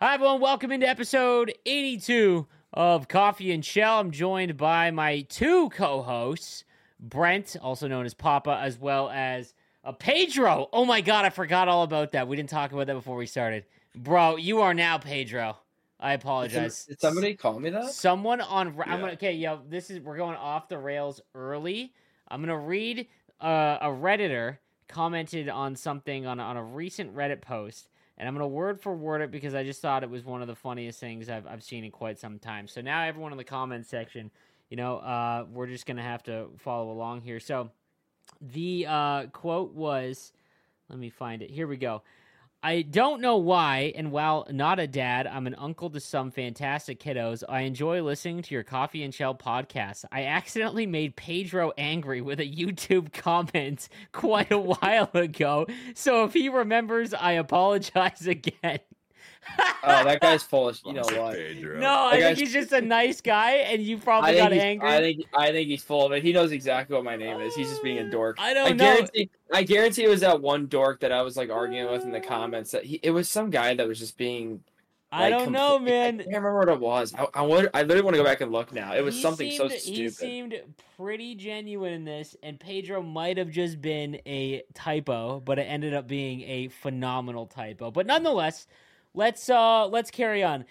Hi, everyone. Welcome into episode 82 of Coffee and Shell. I'm joined by my two co hosts, Brent, also known as Papa, as well as uh, Pedro. Oh my God, I forgot all about that. We didn't talk about that before we started. Bro, you are now Pedro. I apologize. Did somebody call me that? Someone on. I'm Yeah. gonna. Okay, yo, this is. We're going off the rails early. I'm gonna read uh, a redditor commented on something on on a recent Reddit post, and I'm gonna word for word it because I just thought it was one of the funniest things I've I've seen in quite some time. So now everyone in the comment section, you know, uh, we're just gonna have to follow along here. So the uh, quote was, let me find it. Here we go. I don't know why, and while not a dad, I'm an uncle to some fantastic kiddos. I enjoy listening to your Coffee and Shell podcast. I accidentally made Pedro angry with a YouTube comment quite a while ago, so if he remembers, I apologize again. Oh, that guy's full of. You know Classic what? Pedro. no, I think he's just a nice guy, and you probably got angry. I think I think he's full of it. He knows exactly what my name is. He's just being a oh, dork. I I don't know. guarantee. I guarantee it was that one dork that I was like arguing with in the oh. comments. That he, it was some guy that was just being. I like, don't know, complete- I can't remember what it was. I, I, would, I literally want to go back and look now. It was He something so seemed- He seemed pretty genuine in this, and Pedro might have just been a typo, but it ended up being a phenomenal typo. But nonetheless, let's uh let's carry on.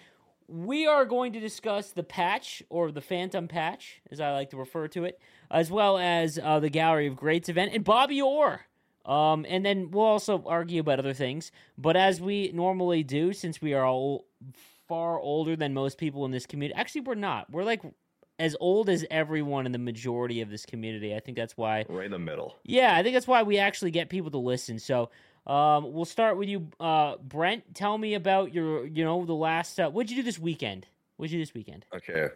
We are going to discuss the patch or the Phantom Patch, as I like to refer to it, as well as uh, the Gallery of Greats event and Bobby Orr. Um, and then we'll also argue about other things. But as we normally do, since we are all far older than most people in this community, actually, we're not. We're like as old as everyone in the majority of this community. I think that's why. Right in the middle. Yeah, I think that's why we actually get people to listen. So um, we'll start with you, uh, Brent. Tell me about your, you know, the last. Uh, what'd you do this weekend? What'd you do this weekend? Okay.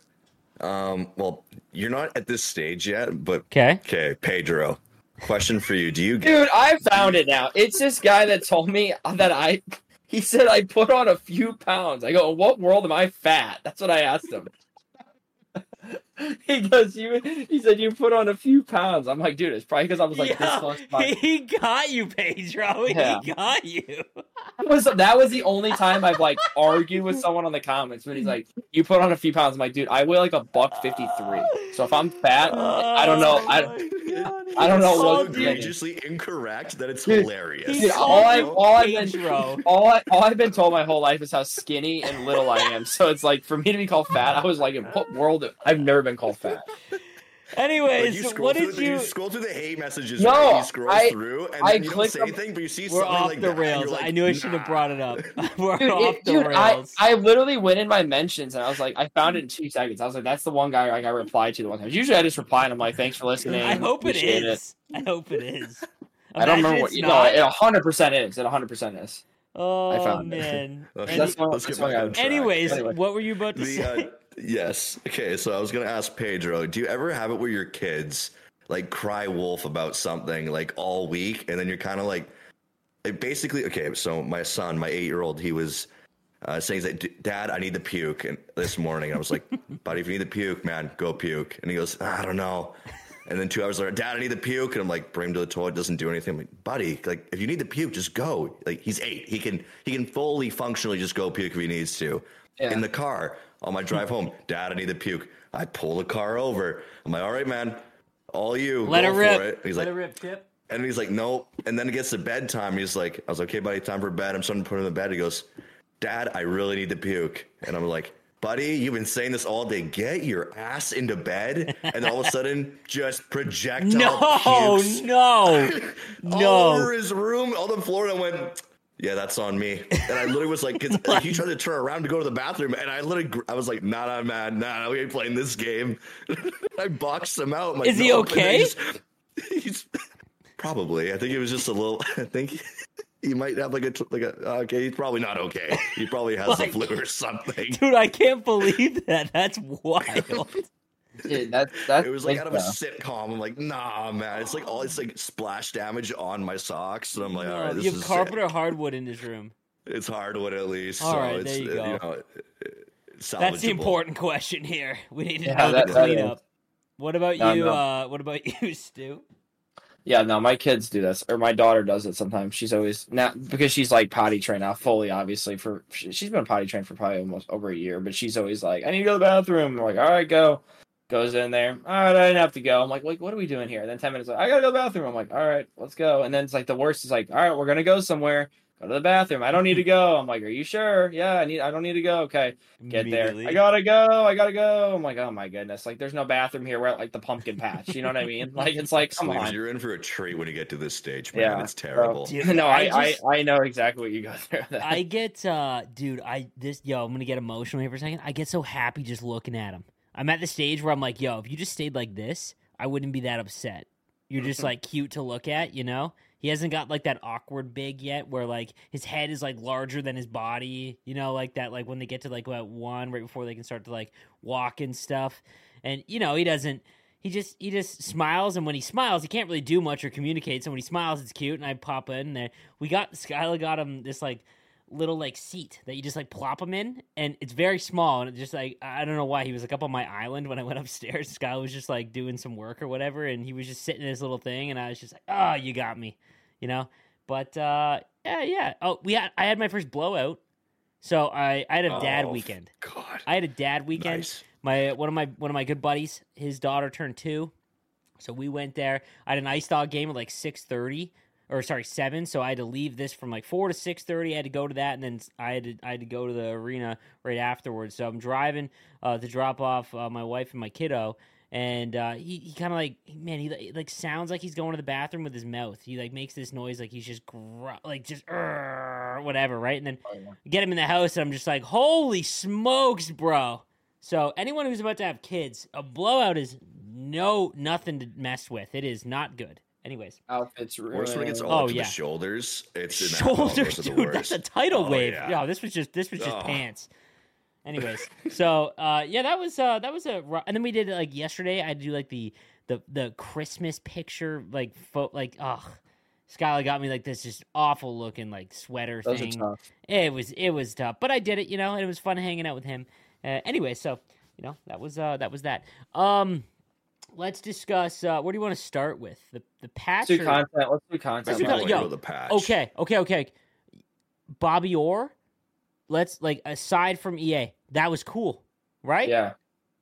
Um, well, you're not at this stage yet, but Okay. okay, Pedro. Question for you. Do you Dude, I found it now. It's this guy that told me that I. He said I put on a few pounds. I go, what world am I fat? That's what I asked him. he goes, you. He said you put on a few pounds. I'm like, dude, it's probably because I was like this close. to my- he got you, Pedro. Yeah. He got you. That was that was the only time I've like argued with someone on the comments when he's like, "You put on a few pounds." I'm like, dude, I weigh like a buck fifty three. So if I'm fat, I don't know. Oh I I don't know so what- dude. egregiously incorrect that it's Dude, hilarious? Dude, called all I- you all I've been- Pedro. all I all I've been told my whole life is how skinny and little I am. So it's like for me to be called fat, I was like, in what world? I've never been called fat. Like, Anyways, you scroll what did the, you? you scroll through the hate messages. No, right? you scroll I- through, and I then you don't clicked say on- anything, but you see We're something off like the that, and rails. you're like, I knew I should have nah. brought it up. We're Dude, off it- the dude I, rails. I literally went in my mentions and I was like, I found it in two seconds. I was like, that's the one guy like, I replied to the one time. Usually I just reply and I'm like, thanks for listening. I hope it I hope it is. I don't remember what it's you know. not. It hundred percent is. It hundred percent is. Oh found it. man. Okay, Any- That's one- that's one back guy. on track. anyways, Anyway. what were you about to The, say? uh, yes. Okay, so I was gonna ask Pedro, do you ever have it where your kids like cry wolf about something like all week, and then you're kind of like, basically, okay. So my son, my eight year old, he was uh, saying that, Dad, I need to puke, and this morning I was like, Buddy, if you need to puke, man, go puke, and he goes, I don't know. And then two hours later, Dad, I need to puke, and I'm like, bring him to the toilet. Doesn't do anything. I'm like, buddy, like if you need to puke, just go. Like he's eight, he can he can fully functionally just go puke if he needs to. Yeah. In the car on my drive home, Dad, I need to puke. I pull the car over. I'm like, all right, man, all you. Let it for rip. it. He's Let like, it rip, Chip. and he's like, nope. And then it gets to bedtime. He's like, I was like, okay, buddy, time for bed. I'm starting to put him in the bed. He goes, Dad, I really need to puke. And I'm like, buddy, you've been saying this all day. Get your ass into bed. And all of a sudden, just projectile No, pukes no, all no. over his room, all the floor. And I went, yeah, that's on me. And I literally was like, 'cause he tried to turn around to go to the bathroom, and I literally, I was like, nah, nah, man, nah, we ain't playing this game. I boxed him out. Like, Is he. Okay? He's, he's probably. I think it was just a little. I think he might have like a like a. Uh, okay, he's probably not okay. He probably has Like- the flu or something. Dude, I can't believe that. That's wild. Dude, that, that's It was like out of a sitcom. I'm like, nah, man. It's like all it's like splash damage on my socks, and I'm like, all No, right, this you have is carpet sick. or hardwood in his room. It's hardwood at least. All so right, it's, there you go. know, it's That's the important question here. We need to Yeah, know that- the cleanup. What about No, you? no. Uh, what about you, Stu? Yeah, no, my kids do this, or my daughter does it sometimes. She's always now because she's like potty trained now, fully obviously. For she- she's been potty trained for probably almost over a year, but she's always like, "I need to go to the bathroom." I'm like, "All right, go." Goes in there. All right, I didn't have to go. I'm like, "Like, what are we doing here?" And then ten minutes, like, I gotta go to the bathroom. I'm like, "All right, let's go." And then it's like the worst is like, "All right, we're gonna go somewhere. Go to the bathroom. I don't need to go." I'm like, "Are you sure?" Yeah, I need. I don't need to go. Okay, get there. I gotta go. I gotta go. I'm like, "Oh my goodness!" Like, there's no bathroom here. We're at like the pumpkin patch. You know what I mean? Like, it's like, come Sleeves, on. You're in for a treat when you get to this stage, man. Yeah, it's terrible. Dude, no, I, I I, I, know exactly what you go through. I get, uh, dude, I this yo, I'm gonna get emotional here for a second. I get so happy just looking at him. I'm at the stage where I'm like, yo, if you just stayed like this, I wouldn't be that upset. You're just mm-hmm. like cute to look at, you know. He hasn't got like that awkward big yet, where like his head is like larger than his body, you know, like that. Like when they get to like about one, right before they can start to like walk and stuff, and you know he doesn't. He just he just smiles, and when he smiles, he can't really do much or communicate. So when he smiles, it's cute, and I pop in there. We got Skyla got him this like little like seat that you just like plop them in, and it's very small, and it just like I don't know why he was like up on my island when I went upstairs. Skyla was just like doing some work or whatever, and he was just sitting in his little thing, and I was just like, oh, you got me, you know. But uh yeah, yeah. Oh, we had I had my first blowout, so I I had a dad Oh, weekend. God. I had a dad weekend Nice. my one of my one of my good buddies his daughter turned two so we went there i had an ice dog game at like 6.30 or sorry 7 so i had to leave this from like 4 to 6.30 i had to go to that and then i had to, I had to go to the arena right afterwards. So i'm driving uh, to drop off uh, my wife and my kiddo and uh, he, he kind of like man he like sounds like he's going to the bathroom with his mouth. He like makes this noise like he's just gr- like just whatever right? And then get him in the house and i'm just like holy smokes bro. So anyone who's about to have kids, a blowout is no nothing to mess with. It is not good. Anyways, Outfits Worse when it gets ruined. all Oh, to yeah. the shoulders. It's in that shoulders, those dude. That's a tidal Oh, wave. yeah. Yeah, this was just this was just Oh. pants. Anyways, so uh, yeah, that was uh, that was a and then we did it like yesterday. I do like the the the Christmas picture like fo- like ugh. Skylar got me like this just awful looking like sweater Those are thing. tough. It was it was tough, but I did it, you know, and it was fun hanging out with him. Uh, anyway, so you know that was uh that was that. Um, let's discuss. Uh, where do you want to start with the the patch? Let's do or- content. Let's do content. Let's do con- yo, to go to the patch. Okay, okay, okay. Bobby Orr. Let's like aside from EA, that was cool, right? Yeah.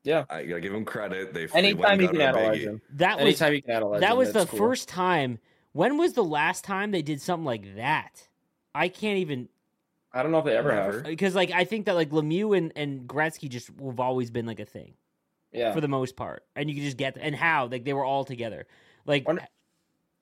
Yeah. I gotta give him credit. They they Anytime you can a add a biggie. legend. That was Anytime you can add a legend. that was the cool. first time. When was the last time they did something like that? I can't even I don't know if they ever have. because like I think that like Lemieux and, and Gretzky just have always been like a thing. Yeah. for the most part, and you could just get and how like they were all together. Like Wonder-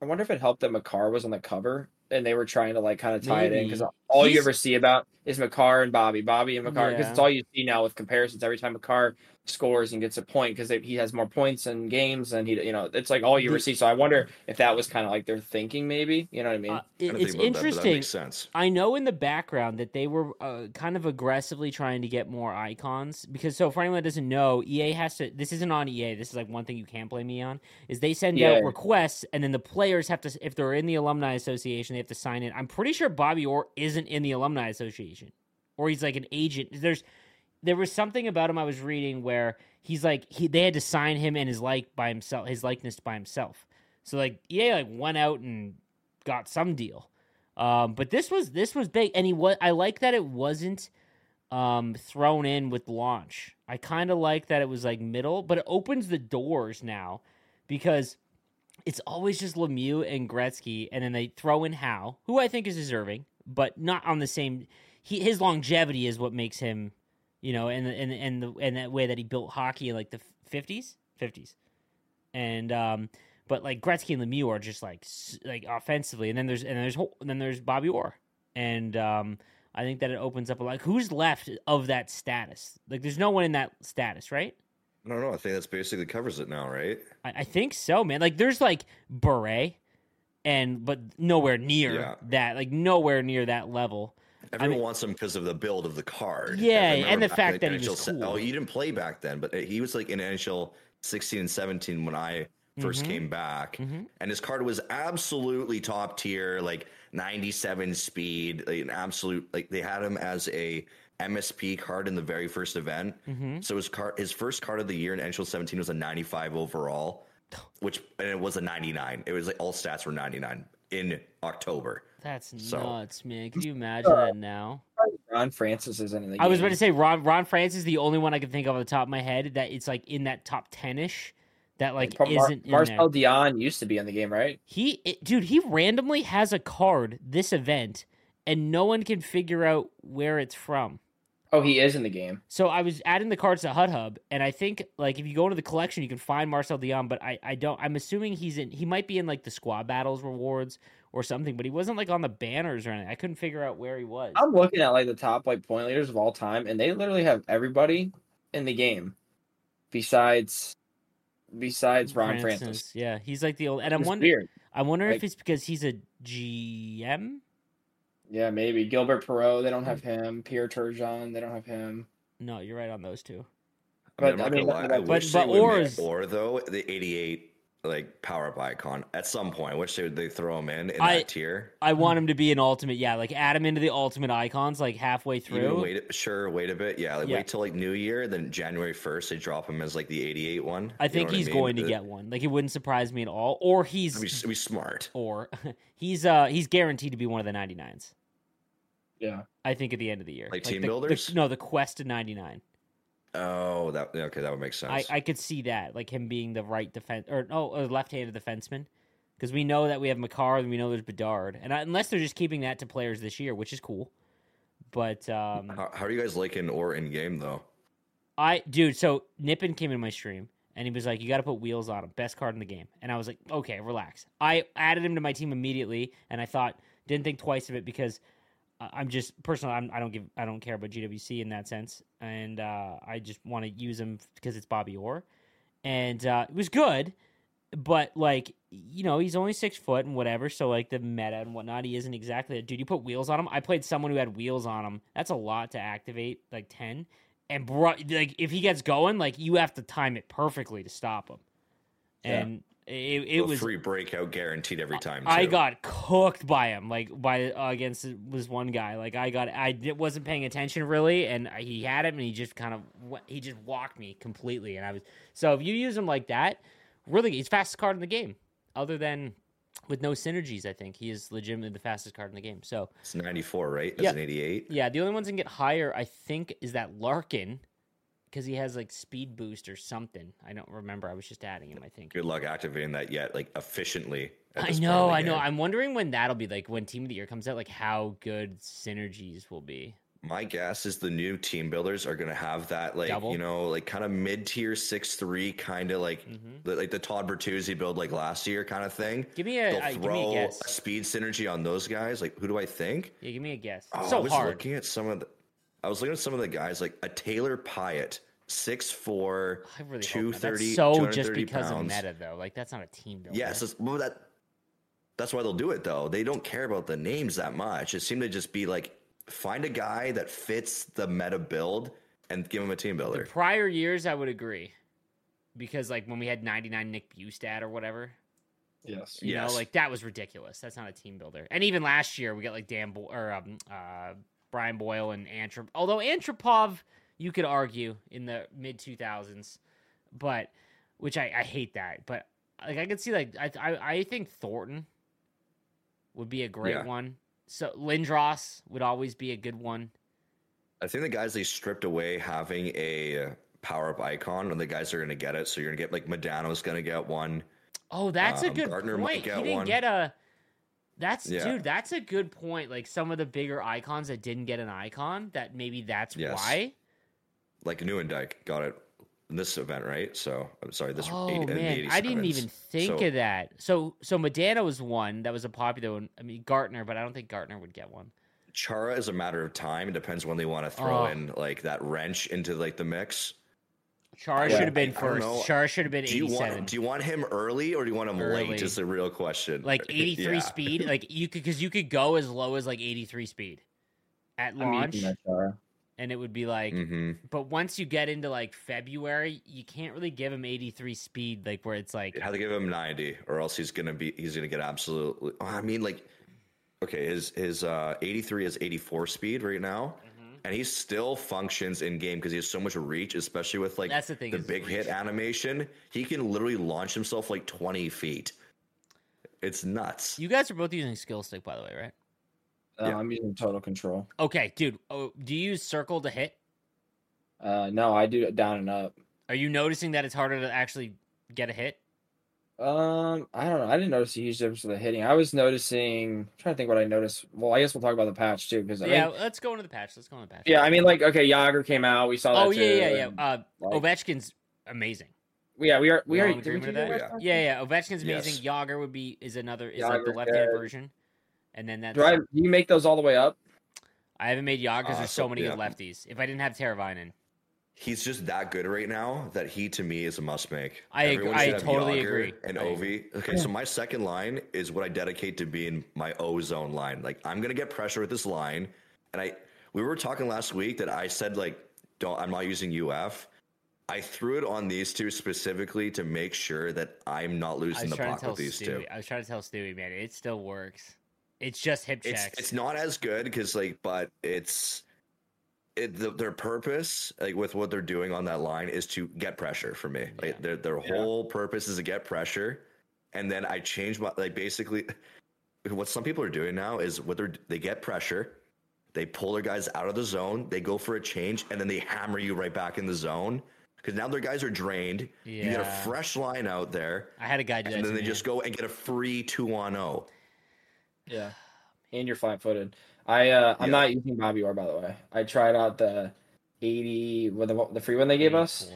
I wonder if it helped that Makar was on the cover and they were trying to like kind of tie it in because Maybe. all you ever see about is Makar and Bobby, Bobby and Makar because Yeah. it's all you see now with comparisons. Every time Makar scores and gets a point because he has more points and games and he, you know, it's like all you ever see. So I wonder if that was kind of like their thinking, maybe. You know what I mean? uh, it- didn't it's think about that, that interesting. makes sense. I know in the background that they were uh, kind of aggressively trying to get more icons because so for anyone that doesn't know, EA has to. This isn't on EA. This is like one thing you can't blame me on is they send Yeah. out requests and then the players have to if they're in the alumni association they have to sign in. I'm pretty sure Bobby Orr isn't in the alumni association or he's like an agent. There's there was something about him I was reading where he's like he they had to sign him and his like by himself his likeness by himself. So like EA like went out and got some deal. Um, but this was this was big, and he was. I like that it wasn't um, thrown in with launch. I kind of like that it was like middle, but it opens the doors now because it's always just Lemieux and Gretzky, and then they throw in Howe, who I think is deserving, but not on the same. He his longevity is what makes him, you know, and and and the and that way that he built hockey in like the fifties, fifties, and um, but like Gretzky and Lemieux are just like like offensively, and then there's and there's and then there's Bobby Orr, and um, I think that it opens up a lot. Who's left of that status? Like, there's no one in that status, right? I don't know. I think that's basically covers it now, right? I, I think so, man. Like, there's like Beret, and but nowhere near Yeah. that. Like, nowhere near that level. Everyone mean- wants him because of the build of the card. Yeah, I and the fact that he was cool. Oh, he didn't play back then, but he was like in NHL 16 and 17 when I 1st Mhm. came back, Mhm. and his card was absolutely top tier, like 97 speed, like an absolute. Like they had him as a MSP card in the very first event. Mm-hmm. So his card, his first card of the year in NHL 17 was a 95 overall. Which and it was a 99. It was like all stats were 99 in October. That's So- nuts, man. Can you imagine that now? Ron Francis is in the game. I was about to say Ron Ron Francis is the only one I can think of on the top of my head that it's like in that top ten ish that like Mar- isn't in Marcel there. Dionne used to be in the game, right? He it, dude, he randomly has a card this event and no one can figure out where it's from. Oh, he is in the game. So I was adding the cards to Hut Hub, and I think like if you go into the collection, you can find Marcel Dionne. But I, I don't. I'm assuming he's in. He might be in like the squad battles rewards or something. But he wasn't like on the banners or anything. I couldn't figure out where he was. I'm looking at like the top like point leaders of all time, and they literally have everybody in the game, besides besides Ron Francis. Yeah, he's like the old. And I'm wondering. weird. I wonder if it's because he's a GM. Yeah, maybe Gilbert Perreault. They don't have him. Pierre Turgeon. They don't have him. No, you're right on those two. But, I'm I mean, but- I but- wish but they would is- Orr though the 88 like power up icon at some point. I wish they would they throw him in in I- that tier. I want him to be an ultimate. Yeah, like add him into the ultimate icons like halfway Even through. wait, sure, wait a bit. Yeah, like Yeah. wait till like New Year, then January 1st they drop him as like the 88 one. I You know think what he's mean? going to Uh, get one. Like it wouldn't surprise me at all. Or he's It'd be, be smart. or he's uh he's guaranteed to be one of the 99s. Yeah, I think at the end of the year. Like team the- the- builders? no, the quest to 99. Oh, that okay, that would make sense. I, I could see that, like him being the right defense or no, a left-handed defenseman, because we know that we have Makar and we know there's Bedard, and I, unless they're just keeping that to players this year, which is cool. But um, how, how are you guys liking or in game though? I, dude, so Nippin came in my stream and he was like, "You got to put wheels on him, best card in the game." And I was like, "Okay, relax." I added him to my team immediately, and I thought, didn't think twice of it because I- I'm just personally, I'm, I don't give, I don't care about GWC in that sense, and uh, I just want to use him because it's Bobby Orr, and uh, it was good, but like you know, he's only six foot and whatever, so like the meta and whatnot, he isn't exactly. a Dude, you put wheels on him. I played someone who had wheels on him. That's a lot to activate, like ten and bro, like if he gets going, like you have to time it perfectly to stop him. Yeah. And it, it a was free breakout guaranteed every time. I got cooked by him, like by uh, against this one guy. Like I got, I wasn't paying attention really, and he had him, and he just kind of, he just walked me completely, and I was. So if you use him like that, really, he's fastest card in the game, other than with no synergies. I think he is legitimately the fastest card in the game. So It's 94, right? As Yeah. an 88. yeah, the only ones that can get higher, I think, is that Larkin, because he has like speed boost or something. I don't remember. I was just adding him. I think. Good luck activating that yet, like efficiently. I know, I know. I'm wondering when that'll be like when Team of the Year comes out, like how good synergies will be. My guess is the new team builders are gonna have that like Double? you know like kind of mid tier six three kind of like Mhm. the, like the Todd Bertuzzi build like last year kind of thing. Give me a, They'll uh, give me throw a a, guess. speed synergy on those guys. Like who do I think? Yeah, give me a guess. Oh, so I was hard. looking at some of the. I was looking at some of the guys like a Taylor Pyatt, six four, I really hope two not. That's thirty, so just because pounds. of meta though. Like that's not a team builder. Yes, that's, well, that that's why they'll do it though. They don't care about the names that much. It seemed to just be like find a guy that fits the meta build and give him a team the builder. prior years I would agree. Because like when we had 99 Nick Bustad or whatever, yes. you Yes. know, like that was ridiculous. That's not a team builder. And even last year we got like Dan Bo- or um, uh, Brian Boyle and Antrop. Although Antropov, you could argue in the mid 2000s, but which I, I hate that. But like I could see like I I, I think Thornton would be a great Yeah. one. So Lindros would always be a good one. I think the guys they stripped away having a power up icon, and the guys are going to get it. So you're going to get like Modano's going to get one. Oh, that's a Um, good Gartner might point. He didn't one. get a. That's Yeah. dude. That's a good point. Like some of the bigger icons that didn't get an icon, that maybe that's Yes. why. Like Nieuwendyk got it in this event, right? So I'm sorry, this Oh eight, in the man, I didn't even think So- of that. So so Modano was one that was a popular one. I mean Gartner, but I don't think Gartner would get one. Chara is a matter of time. It depends when they want to throw Oh. in like that wrench into like the mix. Chara Yeah, should have been I don't first. Chara should have been Do you eighty-seven. want do you want him early or do you want him Early. late? Is the real question. like eighty-three Yeah. speed. Like you could because you could go as low as like eighty-three speed at I'm launch, eating that Chara. And it would be like. hmm But once you get into like February, you can't really give him 83 speed, like where it's like, You have to give him ninety, or else he's gonna be he's gonna get absolutely. oh, I mean, like, okay, his his uh, eighty three is eighty four speed right now, Mm-hmm. and he still functions in game because he has so much reach, especially with like That's the thing. the big hit animation. He can literally launch himself like 20 feet. It's nuts. You guys are both using skill stick, by the way, right? Uh, Yeah. I'm using total control. Okay, dude. Oh, do you use circle to hit? Uh, no, I do down and up. Are you noticing that it's harder to actually get a hit? Um, I don't know. I didn't notice a huge difference with the hitting. I was noticing. I'm trying to think what I noticed. Well, I guess we'll talk about the patch too, because I yeah, mean, let's go into the patch. Let's go into the patch. yeah, I mean, like, okay, Jagr came out. We saw that. Oh yeah, too, yeah, yeah. and, Uh, like, Ovechkin's amazing. yeah, we are. We We are. in Did we agreement do that? that? Yeah, yeah. Ovechkin's Yes. amazing. Jagr would be is another is like the left hand version, and then that's. Do I? Do you make those all the way up? I haven't made Jagr because Uh, there's so so- many good lefties. If I didn't have Teravainen, He's just that good right now that he to me is a must make. I ag- I totally Jagr agree. And I Ovi. Okay, so my second line is what I dedicate to being my O zone line. Like I'm gonna get pressure with this line, and I we were talking last week that I said like don't I'm not using UF. I threw it on these two specifically to make sure that I'm not losing the trying to puck with these two. I was trying to tell Stewie, man, it still works. It's just hip it's checks. it's not as good because like but it's it the, their purpose like with what they're doing on that line is to get pressure for me like Yeah. their their Yeah. whole purpose is to get pressure and then i change my like basically what some people are doing now is what they're they get pressure they pull their guys out of the zone they go for a change and then they hammer you right back in the zone because now their guys are drained Yeah. you get a fresh line out there I had a guy do that. and then to they me. just go and get a free two on oh Yeah. And you're flat footed. I uh I'm Yeah. not using Bobby Orr by the way. I tried out the 80 with the the free one they gave us.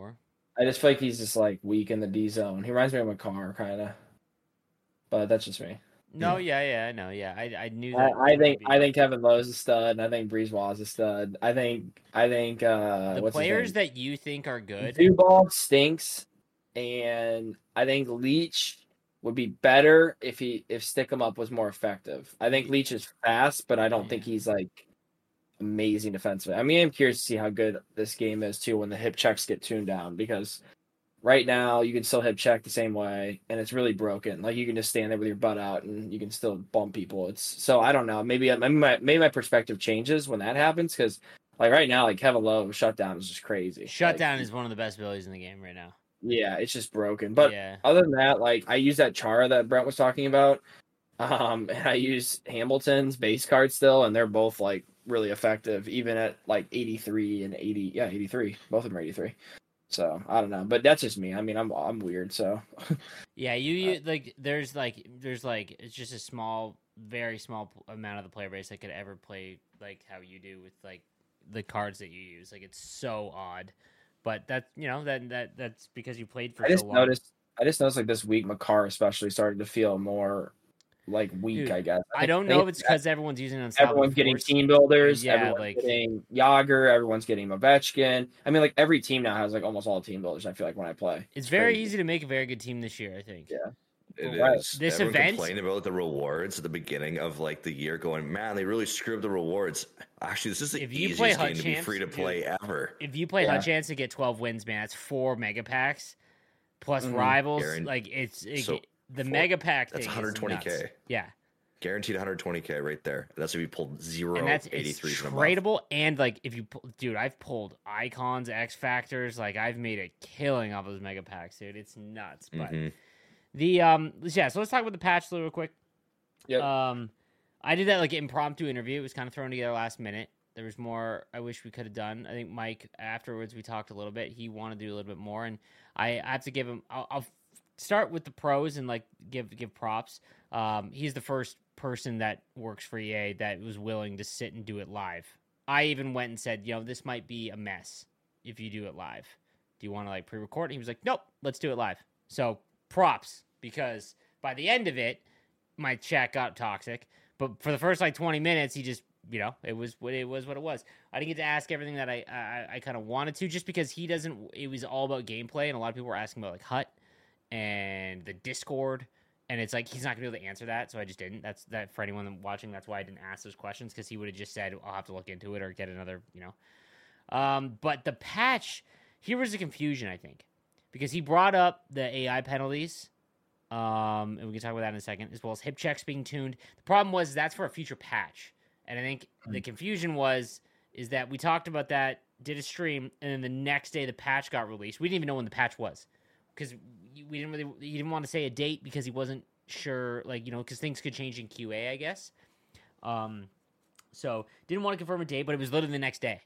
I just feel like he's just like weak in the D zone. He reminds me of a car kind of. But that's just me. No, yeah, yeah, I know. Yeah, I, I knew I, that. I would think be- I think Kevin Lowe's a stud. And I think Breeze Wall's a stud. I think I think uh the what's players that you think are good. Dubal stinks, and I think Leetch would be better if he if stick him up was more effective. I think Leetch is fast, but I don't think he's like amazing defensively. I mean, I'm curious to see how good this game is too when the hip checks get tuned down because right now you can still hip check the same way and it's really broken. Like you can just stand there with your butt out and you can still bump people. It's so I don't know. Maybe uh, maybe my maybe my perspective changes when that happens because like right now like Kevin Lowe shutdown is just crazy. Like, Shutdown is one of the best abilities in the game right now. Yeah, it's just broken. But yeah, other than that, like I use that Chara that Brent was talking about. Um, and I use Hamilton's base card still, and they're both like really effective, even at like 83 and 80. Yeah, 83. Both of them are 83. So I don't know, but that's just me. I mean, I'm I'm weird. So yeah. You, Uh, you like there's like there's like it's just a small, very small amount of the player base that could ever play like how you do with like the cards that you use. Like it's so odd, but that's you know that that that's because you played for I just long. noticed. I just noticed like this week, Makar especially started to feel more like weak. Dude, I guess. I don't know if it's because everyone's using everyone's getting force. team builders. Yeah, everyone's like- getting Jagr. Everyone's getting Ovechkin. I mean, like every team now has like almost all team builders. I feel like when I play, It's very crazy. easy to make a very good team this year. I think. Yeah. It is. Right. This Everyone event- complained about the rewards at the beginning of like the year, going, "Man, they really screwed up the rewards." Actually, this is the If you easiest game Hut to be free to dude, play ever. If you play Yeah. Hut Chance to get 12 wins, man, that's four mega packs plus Mhm. rivals. Guaran- like it's it, So, the four- mega pack That's 120k. Yeah, guaranteed 120k right there. That's if you pulled zero and that's it's 83s and above. tradable. And like if you, pull, dude, I've pulled icons, X factors. Like I've made a killing off those mega packs, dude. It's nuts. But Mhm. The um, yeah. So let's talk about the patch real quick. Yep. Um, I did that like impromptu interview. It was kind of thrown together last minute. There was more I wish we could have done. I think Mike afterwards we talked a little bit. He wanted to do a little bit more, and I, I have to give him. I'll, I'll start with the pros and like give give props. Um, he's the first person that works for EA that was willing to sit and do it live. I even went and said, you know, this might be a mess if you do it live. Do you want to like pre-record? He was like, nope, let's do it live. So props because by the end of it, my chat got toxic. But for the first like 20 minutes, he just, you know, it was what it was. What it was. I didn't get to ask everything that I I, I kind of wanted to, just because he doesn't. It was all about gameplay, and a lot of people were asking about like Hut and the Discord, and it's like he's not gonna be able to answer that, so I just didn't. That's that for anyone watching. That's why I didn't ask those questions because he would have just said, "I'll have to look into it or get another," you know. Um, but the patch here was the confusion, I think, because he brought up the AI penalties. Um, and we can talk about that in a second, as well as hip checks being tuned. The problem was that's for a future patch, and I think the confusion was is that we talked about that, did a stream, and then the next day the patch got released. We didn't even know when the patch was because we didn't really he didn't want to say a date because he wasn't sure, like you know, because things could change in QA, I guess. Um, so didn't want to confirm a date, but it was literally the next day,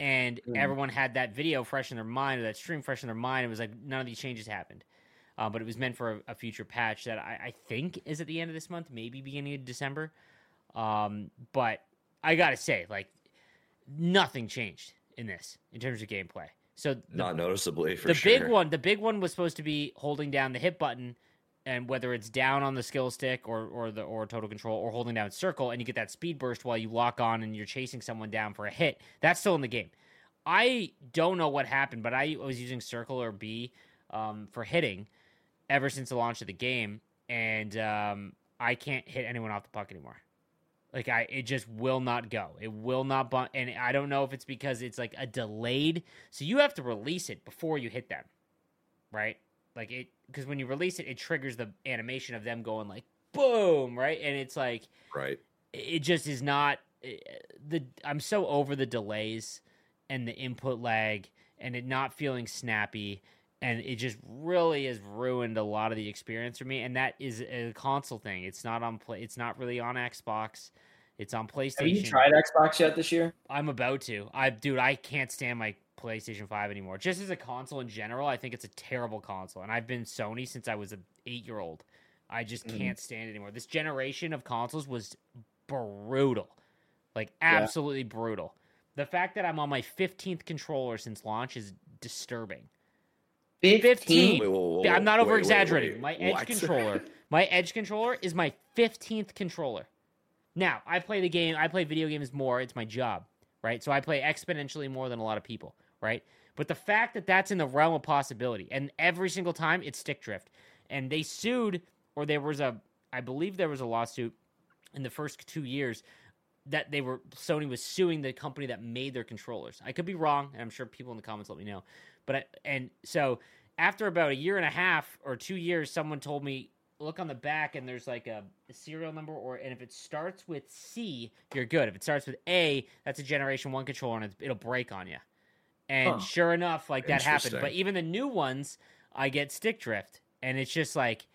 and Mm. everyone had that video fresh in their mind or that stream fresh in their mind. It was like none of these changes happened. Uh, but it was meant for a, a future patch that I, I think is at the end of this month, maybe beginning of December. Um, but I gotta say, like, nothing changed in this in terms of gameplay. So the, Not noticeably for the sure. big one, the big one was supposed to be holding down the hit button, and whether it's down on the skill stick or or the or total control or holding down circle, and you get that speed burst while you lock on and you're chasing someone down for a hit. That's still in the game. I don't know what happened, but I was using circle or B um, for hitting ever since the launch of the game, and um, I can't hit anyone off the puck anymore. Like I, it just will not go. It will not bump, and I don't know if it's because it's like a delayed. So you have to release it before you hit them, right? Like it, because when you release it, it triggers the animation of them going like boom, right? And it's like right. it just is not eh, the. I'm so over the delays and the input lag and it not feeling snappy and it just really has ruined a lot of the experience for me and that is a console thing it's not on play it's not really on xbox it's on playstation Have you tried Xbox yet this year? i'm about to i dude i can't stand my playstation 5 anymore just as a console in general i think it's a terrible console and i've been sony since i was an eight year old i just Mhm. can't stand it anymore this generation of consoles was brutal like Yeah. absolutely brutal the fact that i'm on my 15th controller since launch is disturbing 15. Wait, whoa, whoa, Yeah, I'm not over exaggerating. My edge What? controller, my edge controller is my 15th controller. Now, I play the game, I play video games more, it's my job, right? So I play exponentially more than a lot of people, right? But the fact that that's in the realm of possibility and every single time it's stick drift. And they sued or there was a I believe there was a lawsuit in the first 2 years that they were Sony was suing the company that made their controllers. I could be wrong, and I'm sure people in the comments let me know. But I, and so after about a year and a half or two years, someone told me look on the back and there's like a, a serial number or and if it starts with C, you're good. If it starts with A, that's a Generation One controller and it, it'll break on you. And Huh. sure enough, like that happened. But even the new ones, I get stick drift, and it's just like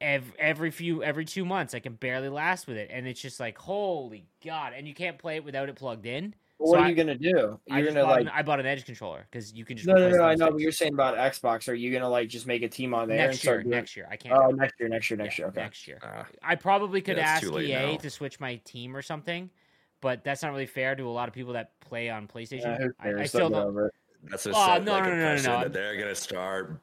every, every few every two months, I can barely last with it, and it's just like holy god! And you can't play it without it plugged in. What So are I- you gonna do? I You're gonna bought like an, I bought an Edge controller because you can just no, no, no. I know, but you're saying about Xbox. Are you gonna like just make a team on there and next year. start doing? Next year, I can't. Oh, next year, next year, next Yeah, year. Okay. Next year. Ah, I probably could Yeah, ask EA now. to switch my team or something, but that's not really fair to a lot of people that play on PlayStation. Yeah, I. I still don't. that's a Oh, set, no, like no, no, no, no, that they're gonna start.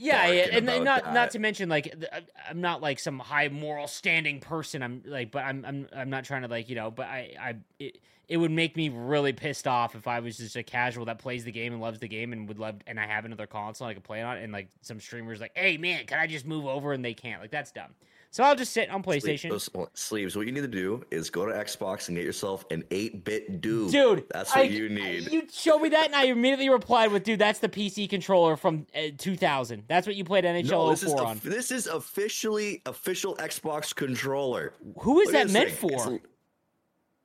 Yeah, yeah, and like, about not not to mention like I- uh, I'm not like some high moral standing person. I'm like, but I'm I'm I'm not trying to like you know, but I I it, it would make me really pissed off if I was just a casual that plays the game and loves the game and would love and I have another console I could play it on and like some streamers like, hey man, can I just move over and they can't like that's dumb. So I'll just sit on PlayStation. Those sleeves. What you need to do is go to Xbox and get yourself an 8BitDo. Dude, that's what I- you need. You showed me that, and I immediately replied with, "Dude, that's the PC controller from uh, 2000. That's what you played NHL no, this 04 of- on. this is officially official Xbox controller. Who is Look that meant thing. For?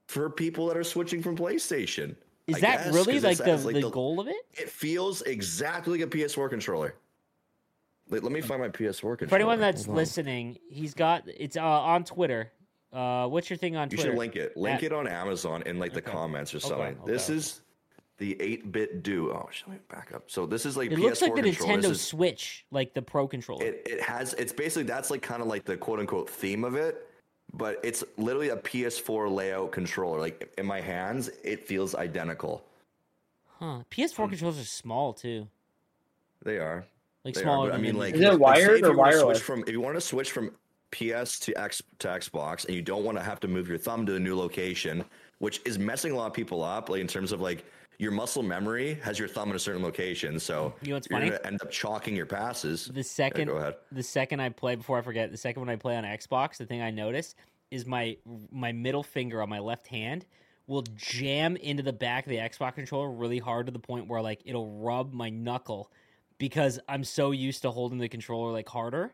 for people that are switching from PlayStation. Is I that guess, really like the, like, the goal of it? It feels exactly like a PS4 controller. Let, let me find my PS4 controller. For anyone that's Hold on. listening, he's got it's uh, on Twitter. Uh, what's your thing on Twitter? you Twitter? should link it. Link At- it on Amazon in like the Okay. comments or Okay, something. This okay. is the 8-bit do. Oh, should we back up? So this is like It PS4 looks like the controller. Nintendo This is- Switch, like the Pro controller. It it has it's basically that's like kind of like the quote unquote theme of it, but it's literally a PS4 layout controller. Like in my hands, it feels identical. huh? PS4 controllers are small too, They are. Like They are, smaller. but I mean, like, Is it if- like, say wired if or wireless? From if you want to switch from PS to X to Xbox, and you don't want to have to move your thumb to a new location, which is messing a lot of people up, like in terms of like your muscle memory has your thumb in a certain location, so You know what's you're funny? gonna end up chalking your passes. the second go ahead. the second I play before I forget the second when I play on Xbox, the thing I notice is my my middle finger on my left hand will jam into the back of the Xbox controller really hard to the point where like it'll rub my knuckle because I'm so used to holding the controller like harder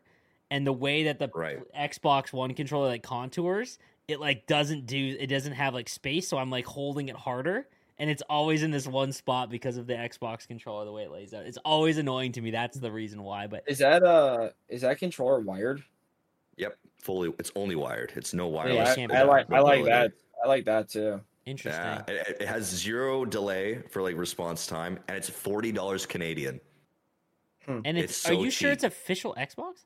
and the way that the Right. Xbox One controller like contours, it like doesn't do it doesn't have like space so I'm like holding it harder and it's always in this one spot because of the Xbox controller the way it lays out. It's always annoying to me. That's the reason why. But Is that uh is that controller wired? Yep, fully. It's only wired. It's no Yeah, wireless. can't I, I like I like that. I like that too. interesting. Yeah, it, it has zero delay for like response time, and it's forty dollars Canadian. And it's, It's are so you sure it's official Xbox?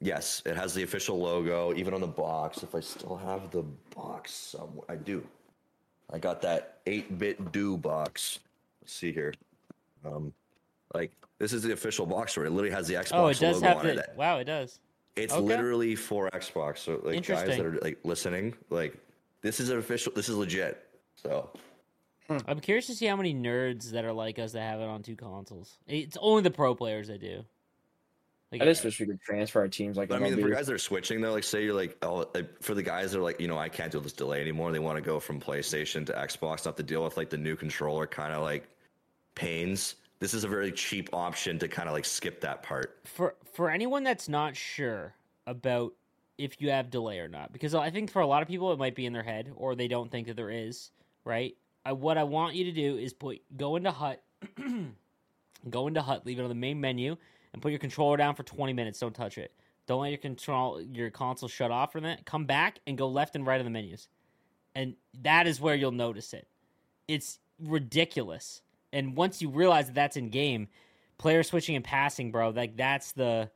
Yes, it has the official logo, even on the box. If I still have the box somewhere, I do. I got that eight-bit do box. Let's see here. Um, like this is the official box for it. It literally has the Xbox oh, it does logo have on the. it. Wow, it does. It's Okay. literally for Xbox. So like guys that are like listening, like this is an official. This is legit. So Hmm. I'm curious to see how many nerds that are like us that have it on two consoles. It's only the pro players that do. Like, I just uh, wish we could transfer our teams like I mean, for guys that are switching though, like say you're like, oh, like, for the guys that are like, you know, I can't deal with this delay anymore. They want to go from PlayStation to Xbox, not to deal with like the new controller kind of like pains. This is a very cheap option to kind of like skip that part. for for anyone that's not sure about if you have delay or not, because I think for a lot of people it might be in their head or they don't think that there is. Right. I, what I want you to do is put go into Hut, go into Hut, leave it on the main menu, and put your controller down for 20 minutes. Don't touch it. Don't let your control your console shut off from that. Come back and go left and right on the menus, and that is where you'll notice it. It's ridiculous. And once you realize that that's in game, player switching and passing, bro, like that's the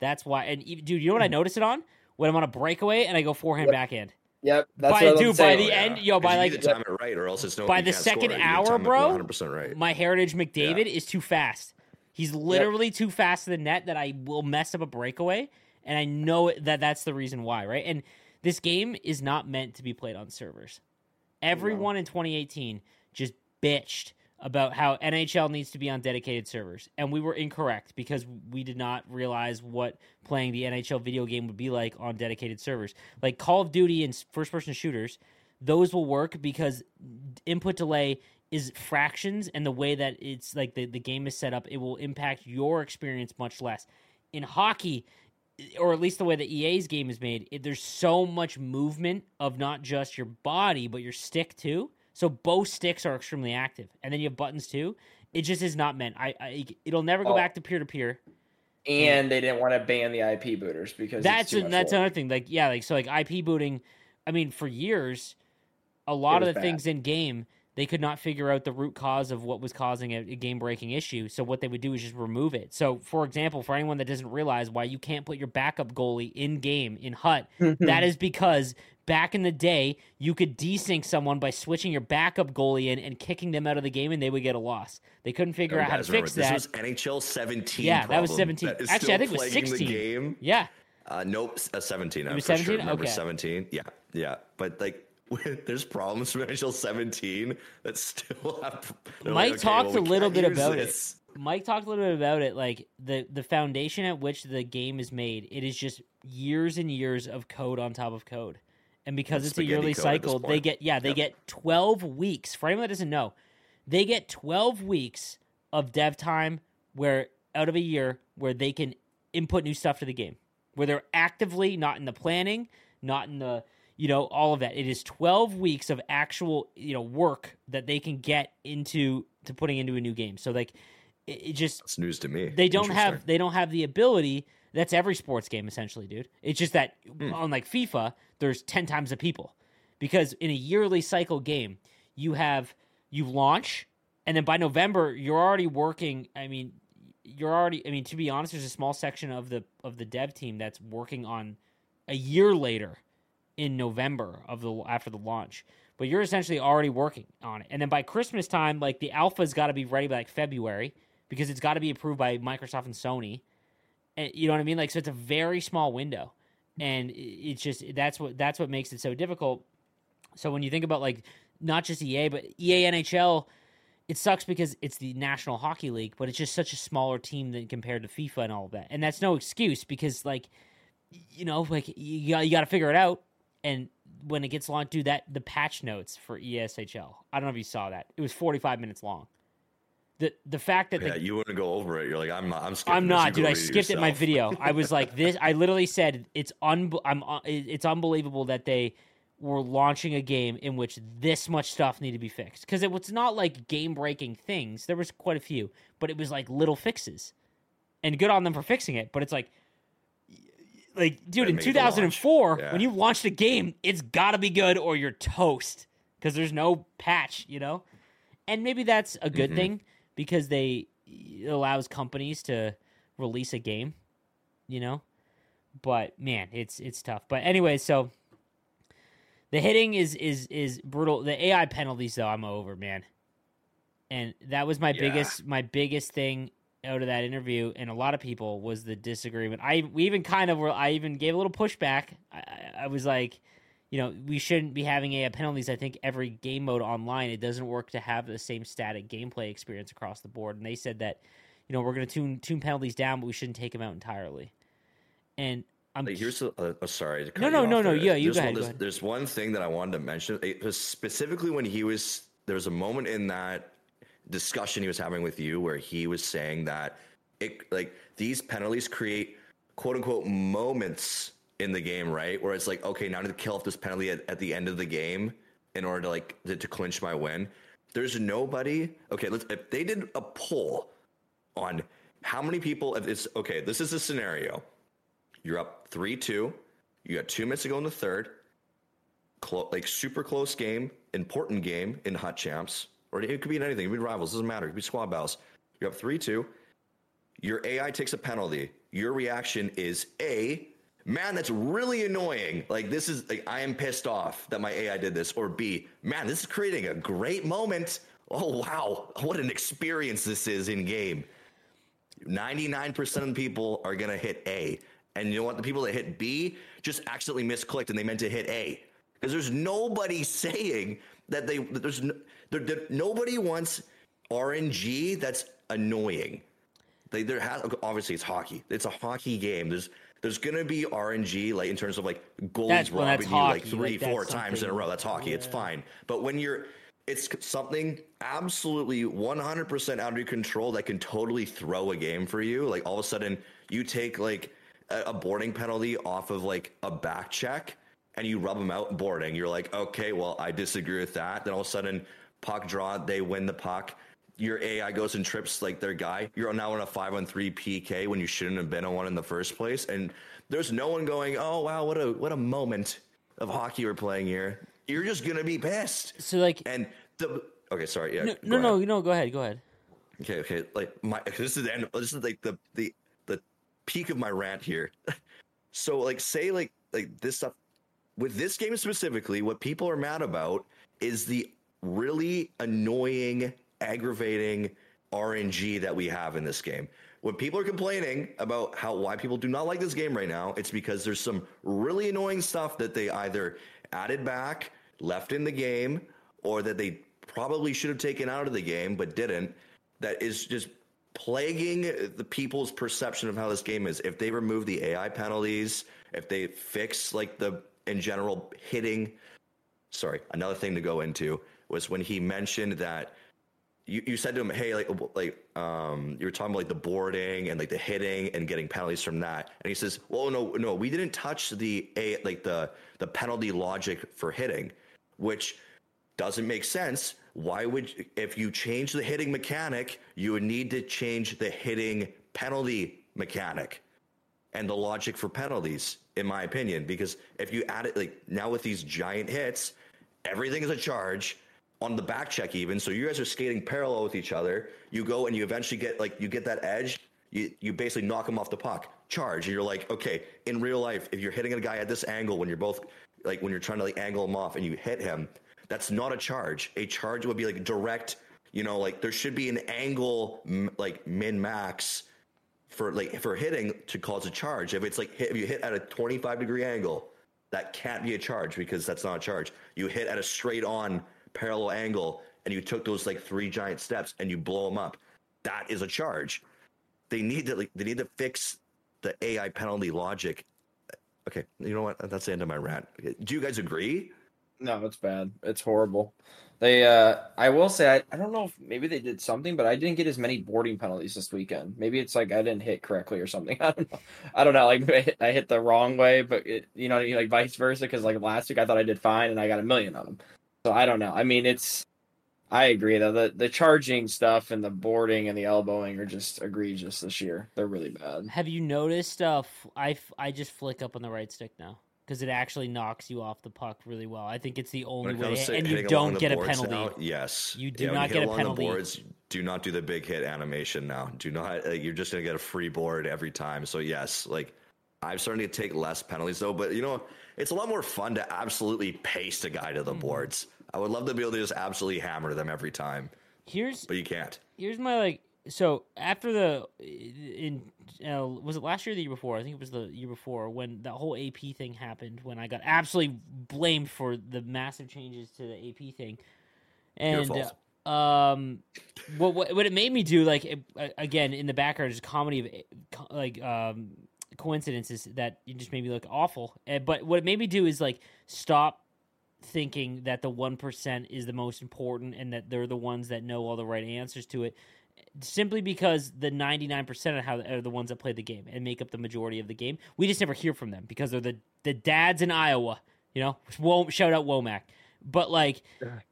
that's why. And dude, you know what I hmm. notice it on when I'm on a breakaway and I go forehand Yep. backhand. Yep, that's By- what I'm dude, by saying. the end- yo, by, 'Cause you like- need to time it right, or else it's no. by the second score it. You need to hour, bro, 100% right. My Heritage McDavid is too fast. He's literally too fast to the net that I will mess up a breakaway, and I know it- that that's the reason why, right? And this game is not meant to be played on servers. Everyone in 2018 just bitched about how NHL needs to be on dedicated servers, and we were incorrect because we did not realize what playing the NHL video game would be like on dedicated servers. Like Call of Duty and first-person shooters, those will work because input delay is fractions and the way that it's like the, the game is set up it will impact your experience much less in hockey or at least the way the ea's game is made it, there's so much movement of not just your body but your stick too so both sticks are extremely active. And then you have buttons too. It just is not meant. I, I it'll never go Oh. back to peer-to-peer. And they didn't want to ban the IP booters because it's that's a, that's another thing. Like yeah like so like ip booting i mean for years a lot of the bad. things in game they could not figure out the root cause of what was causing a, a game breaking issue. So what they would do is just remove it. So for example for anyone that doesn't realize why you can't put your backup goalie in game in hut that is because back in the day you could desync someone by switching your backup goalie in and kicking them out of the game and they would get a loss they couldn't figure Oh, out how to fix that This was NHL 17. Yeah, that was 17. that Actually, I think it was 16. The game. yeah Uh, nope, a 17. It was for 17? Sure. Remember Okay. 17? Yeah, yeah. But like, there's problems from NHL 17 that still have. Mike like, okay, talked well, a little bit about this. it. Mike talked a little bit about it, like the the foundation at which the game is made. It is just years and years of code on top of code, and because It's it's a yearly cycle, they get yeah they Yep. get twelve weeks. For anyone that doesn't know, they get twelve weeks of dev time where out of a year where they can input new stuff to the game, where they're actively not in the planning, not in the you know all of that. It is twelve weeks of actual you know work that they can get into to putting into a new game. So like it, it just It's news to me. they don't have they don't have the ability. That's every sports game essentially, dude. It's just that Hmm. on like FIFA, there's ten times the people because in a yearly cycle game, you have you launch, and then by November you're already working. I mean, you're already. I mean, to be honest, there's a small section of the of the dev team that's working on a year later in November of the after the launch. But you're essentially already working on it, and then by Christmas time, like the alpha's got to be ready by like February because it's got to be approved by Microsoft and Sony. And you know what I mean? Like, so it's a very small window, and it's just that's what that's what makes it so difficult. So when you think about like not just EA but EA NHL, it sucks because it's the National Hockey League, but it's just such a smaller team than compared to FIFA and all of that. And that's no excuse because like you know like you got, you got to figure it out. And when it gets long, do that the patch notes for ESHL. I don't know if you saw that. It was 45 minutes long. The the fact that Yeah, the you wouldn't go over it. You're like, I'm not. I'm I'm not, dude. I it skipped it my video. I was like this. I literally said it's un. I'm. uh, It's unbelievable that they we're launching a game in which this much stuff need to be fixed because it was not like game breaking things. There was quite a few, but it was like little fixes, and good on them for fixing it. But it's like, like dude, in 2004. Yeah. when you launched a game, it's got to be good or you're toast because there's no patch, you know. And maybe that's a good Mhm. thing because they it allows companies to release a game, you know. But man, it's it's tough. But anyway, so the hitting is is is brutal. The AI penalties though, I'm over, man. And that was my Yeah. biggest my biggest thing out of that interview, and a lot of people was the disagreement. I we even kind of were. I even gave a little pushback. I, I was like, you know, we shouldn't be having AI penalties. I think every game mode online, it doesn't work to have the same static gameplay experience across the board. And they said that, you know, we're going to tune tune penalties down, but we shouldn't take them out entirely. And I'm Like, here's a, uh, sorry. No, no, no, no, there. yeah, you there's go one, ahead, go ahead. there's one thing that I wanted to mention. It was specifically when he was there was a moment in that discussion he was having with you where he was saying that it like these penalties create quote unquote moments in the game, right? Where it's like, okay, now I need to kill off this penalty at, at the end of the game in order to like to, to clinch my win. There's nobody. Okay, let's if they did a poll on how many people if it's okay, this is a scenario. You're up three two. You got two minutes to go in the third. Clo- like super close game, important game in Hut Champs, or it could be in anything. It could be rivals. Doesn't matter. It could be squad battles. You're up three two. Your AI takes a penalty. Your reaction is a man. That's really annoying. Like this is like I am pissed off that my AI did this. Or B man, this is creating a great moment. Oh wow, what an experience this is in game. 99% of the people are going to hit A. And you know what? The people that hit B just accidentally misclicked and they meant to hit A. Because there's nobody saying that they, that there's no, nobody wants RNG that's annoying. They, there has, obviously it's hockey. It's a hockey game. There's, there's going to be RNG, like in terms of like goalies That's- robbing you like three, like, four times in a row. That's hockey. It's fine. But when you're, it's something absolutely 100% out of your control that can totally throw a game for you. Like all of a sudden, you take like a, a boarding penalty off of like a back check and you rub them out boarding. You're like, okay, well, I disagree with that. Then all of a sudden, puck draw, they win the puck. Your AI goes and trips like their guy. You're now on a five on three PK when you shouldn't have been on one in the first place. And there's no one going, oh wow, what a what a moment of hockey we're playing here. You're just gonna be pissed. so like And the okay, sorry, yeah. no no no no go ahead go ahead. Okay, okay. Like my this is the end. This is like the the the peak of my rant here. so like say like like this stuff with this game specifically, what people are mad about is the really annoying, aggravating RNG that we have in this game. When people are complaining about how why people do not like this game right now, it's because there's some really annoying stuff that they either added back, left in the game, or that they probably should have taken out of the game but didn't. That is just plaguing the people's perception of how this game is. If they remove the AI penalties, if they fix like the in general hitting sorry, another thing to go into was when he mentioned that you, you said to him, hey, like like um you were talking about like the boarding and like the hitting and getting penalties from that. And he says, Well no, no, we didn't touch the a like the the penalty logic for hitting, which doesn't make sense. Why would if you change the hitting mechanic, you would need to change the hitting penalty mechanic and the logic for penalties, in my opinion. Because if you add it like now with these giant hits, everything is a charge on the back check even. So you guys are skating parallel with each other. You go and you eventually get like you get that edge. You you basically knock them off the puck. Charge. And you're like, okay, in real life, if you're hitting a guy at this angle when you're both like when you're trying to like angle him off and you hit him, that's not a charge. A charge would be like direct. You know, like there should be an angle like min max for like for hitting to cause a charge. If it's like hit, if you hit at a 25 degree angle, that can't be a charge because that's not a charge. You hit at a straight on parallel angle and you took those like three giant steps and you blow them up. That is a charge. They need to like they need to fix the AI penalty logic. Okay, you know what? That's the end of my rant. Do you guys agree? No, it's bad. It's horrible. They, uh, I will say, I, I don't know if maybe they did something, but I didn't get as many boarding penalties this weekend. Maybe it's like I didn't hit correctly or something. I don't know. I don't know. Like I hit, I hit the wrong way, but it, you know, like vice versa. Because like last week, I thought I did fine, and I got a million of them. So I don't know. I mean, it's. I agree though. The the charging stuff and the boarding and the elbowing are just egregious this year. They're really bad. Have you noticed? Uh, f- I f- I just flick up on the right stick now because it actually knocks you off the puck really well. I think it's the only it way, to and you don't get a penalty. now, yes, You do when not hit get a along penalty. The boards, do not do the big hit animation now. Do not. Like, you're just gonna get a free board every time. So yes, like I'm starting to take less penalties though. But you know, it's a lot more fun to absolutely paste a guy to the Mm-hmm. boards. I would love to be able to just absolutely hammer them every time, Here's but you can't. here's my like. So after the in uh, was it last year or the year before? I think it was the year before when that whole AP thing happened. When I got absolutely blamed for the massive changes to the AP thing, and uh, um, what, what what it made me do like it, again in the background is comedy of like um coincidences that just made me look awful. Uh, but what it made me do is like stop thinking that the 1% is the most important and that they're the ones that know all the right answers to it simply because the 99% of how are the ones that play the game and make up the majority of the game. We just never hear from them because they're the the dads in Iowa you know? Wo- shout out Womack. But like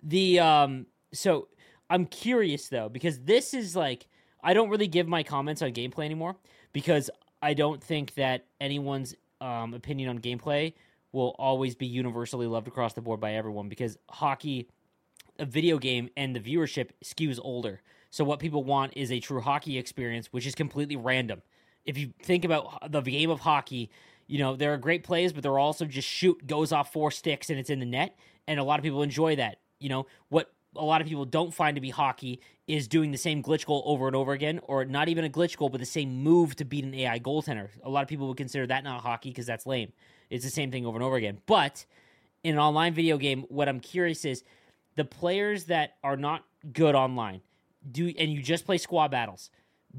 the um so I'm curious though because this is like I don't really give my comments on gameplay anymore because I don't think that anyone's um, opinion on gameplay will always be universally loved across the board by everyone because hockey, a video game, and the viewership skews older. So what people want is a true hockey experience, which is completely random. If you think about the game of hockey, you know there are great plays, but there are also just shoot goes off four sticks and it's in the net, and a lot of people enjoy that. You know what a lot of people don't find to be hockey is doing the same glitch goal over and over again, or not even a glitch goal, but the same move to beat an AI goaltender. A lot of people would consider that not hockey because that's lame. It's the same thing over and over again. But in an online video game, what I'm curious is the players that are not good online do and you just play squad battles.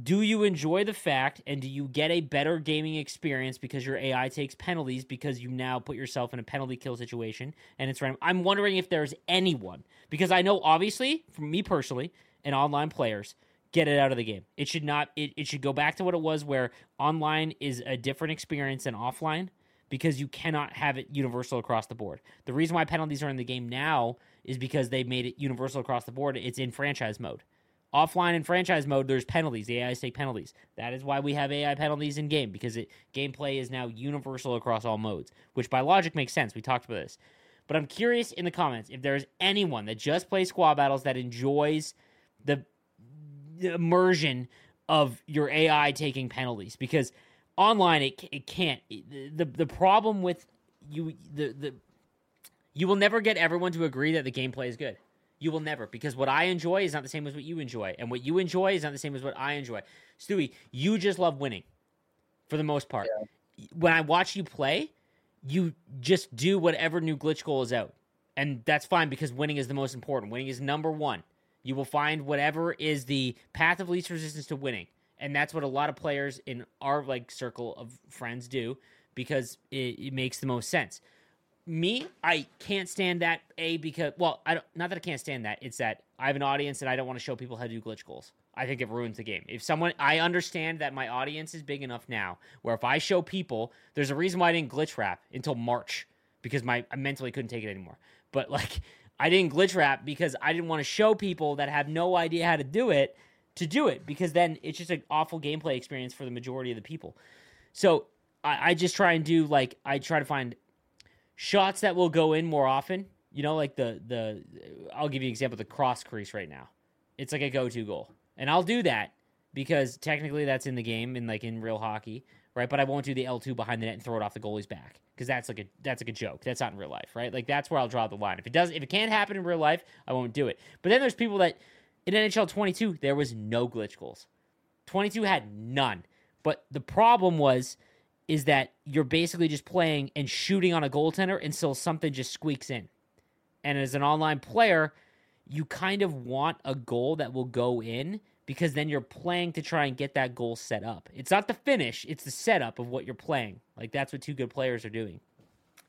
Do you enjoy the fact and do you get a better gaming experience because your AI takes penalties because you now put yourself in a penalty kill situation and it's random? I'm wondering if there's anyone because I know obviously, for me personally, and online players get it out of the game. It should not it, it should go back to what it was where online is a different experience than offline because you cannot have it universal across the board. The reason why penalties are in the game now is because they've made it universal across the board. It's in franchise mode. Offline and franchise mode, there's penalties. The AIs take penalties. That is why we have AI penalties in game because it gameplay is now universal across all modes, which by logic makes sense. We talked about this. But I'm curious in the comments if there's anyone that just plays squad battles that enjoys the, the immersion of your AI taking penalties because online it, it can't. The the problem with you the the you will never get everyone to agree that the gameplay is good. You will never because what I enjoy is not the same as what you enjoy, and what you enjoy is not the same as what I enjoy. Stewie, you just love winning, for the most part. When I watch you play, you just do whatever new glitch goal is out, and that's fine because winning is the most important. Winning is number one. You will find whatever is the path of least resistance to winning, and that's what a lot of players in our like circle of friends do because it, it makes the most sense me, I can't stand that. A because well, I don't, not that I can't stand that. It's that I have an audience and I don't want to show people how to do glitch goals. I think it ruins the game. If someone, I understand that my audience is big enough now where if I show people, there's a reason why I didn't glitch wrap until March because my I mentally couldn't take it anymore. But like, I didn't glitch wrap because I didn't want to show people that have no idea how to do it to do it because then it's just an awful gameplay experience for the majority of the people. So I, I just try and do like I try to find shots that will go in more often. You know, like the the I'll give you an example the cross crease right now. It's like a go to goal. And I'll do that because technically that's in the game in like in real hockey, right? But I won't do the L two behind the net and throw it off the goalie's back. Because that's like a that's like a joke. That's not in real life, right? Like that's where I'll draw the line. If it does if it can't happen in real life, I won't do it. But then there's people that in NHL twenty two, there was no glitch goals. Twenty two had none. But the problem was is that you're basically just playing and shooting on a goaltender until something just squeaks in. And as an online player, you kind of want a goal that will go in because then you're playing to try and get that goal set up. It's not the finish, it's the setup of what you're playing. Like that's what two good players are doing.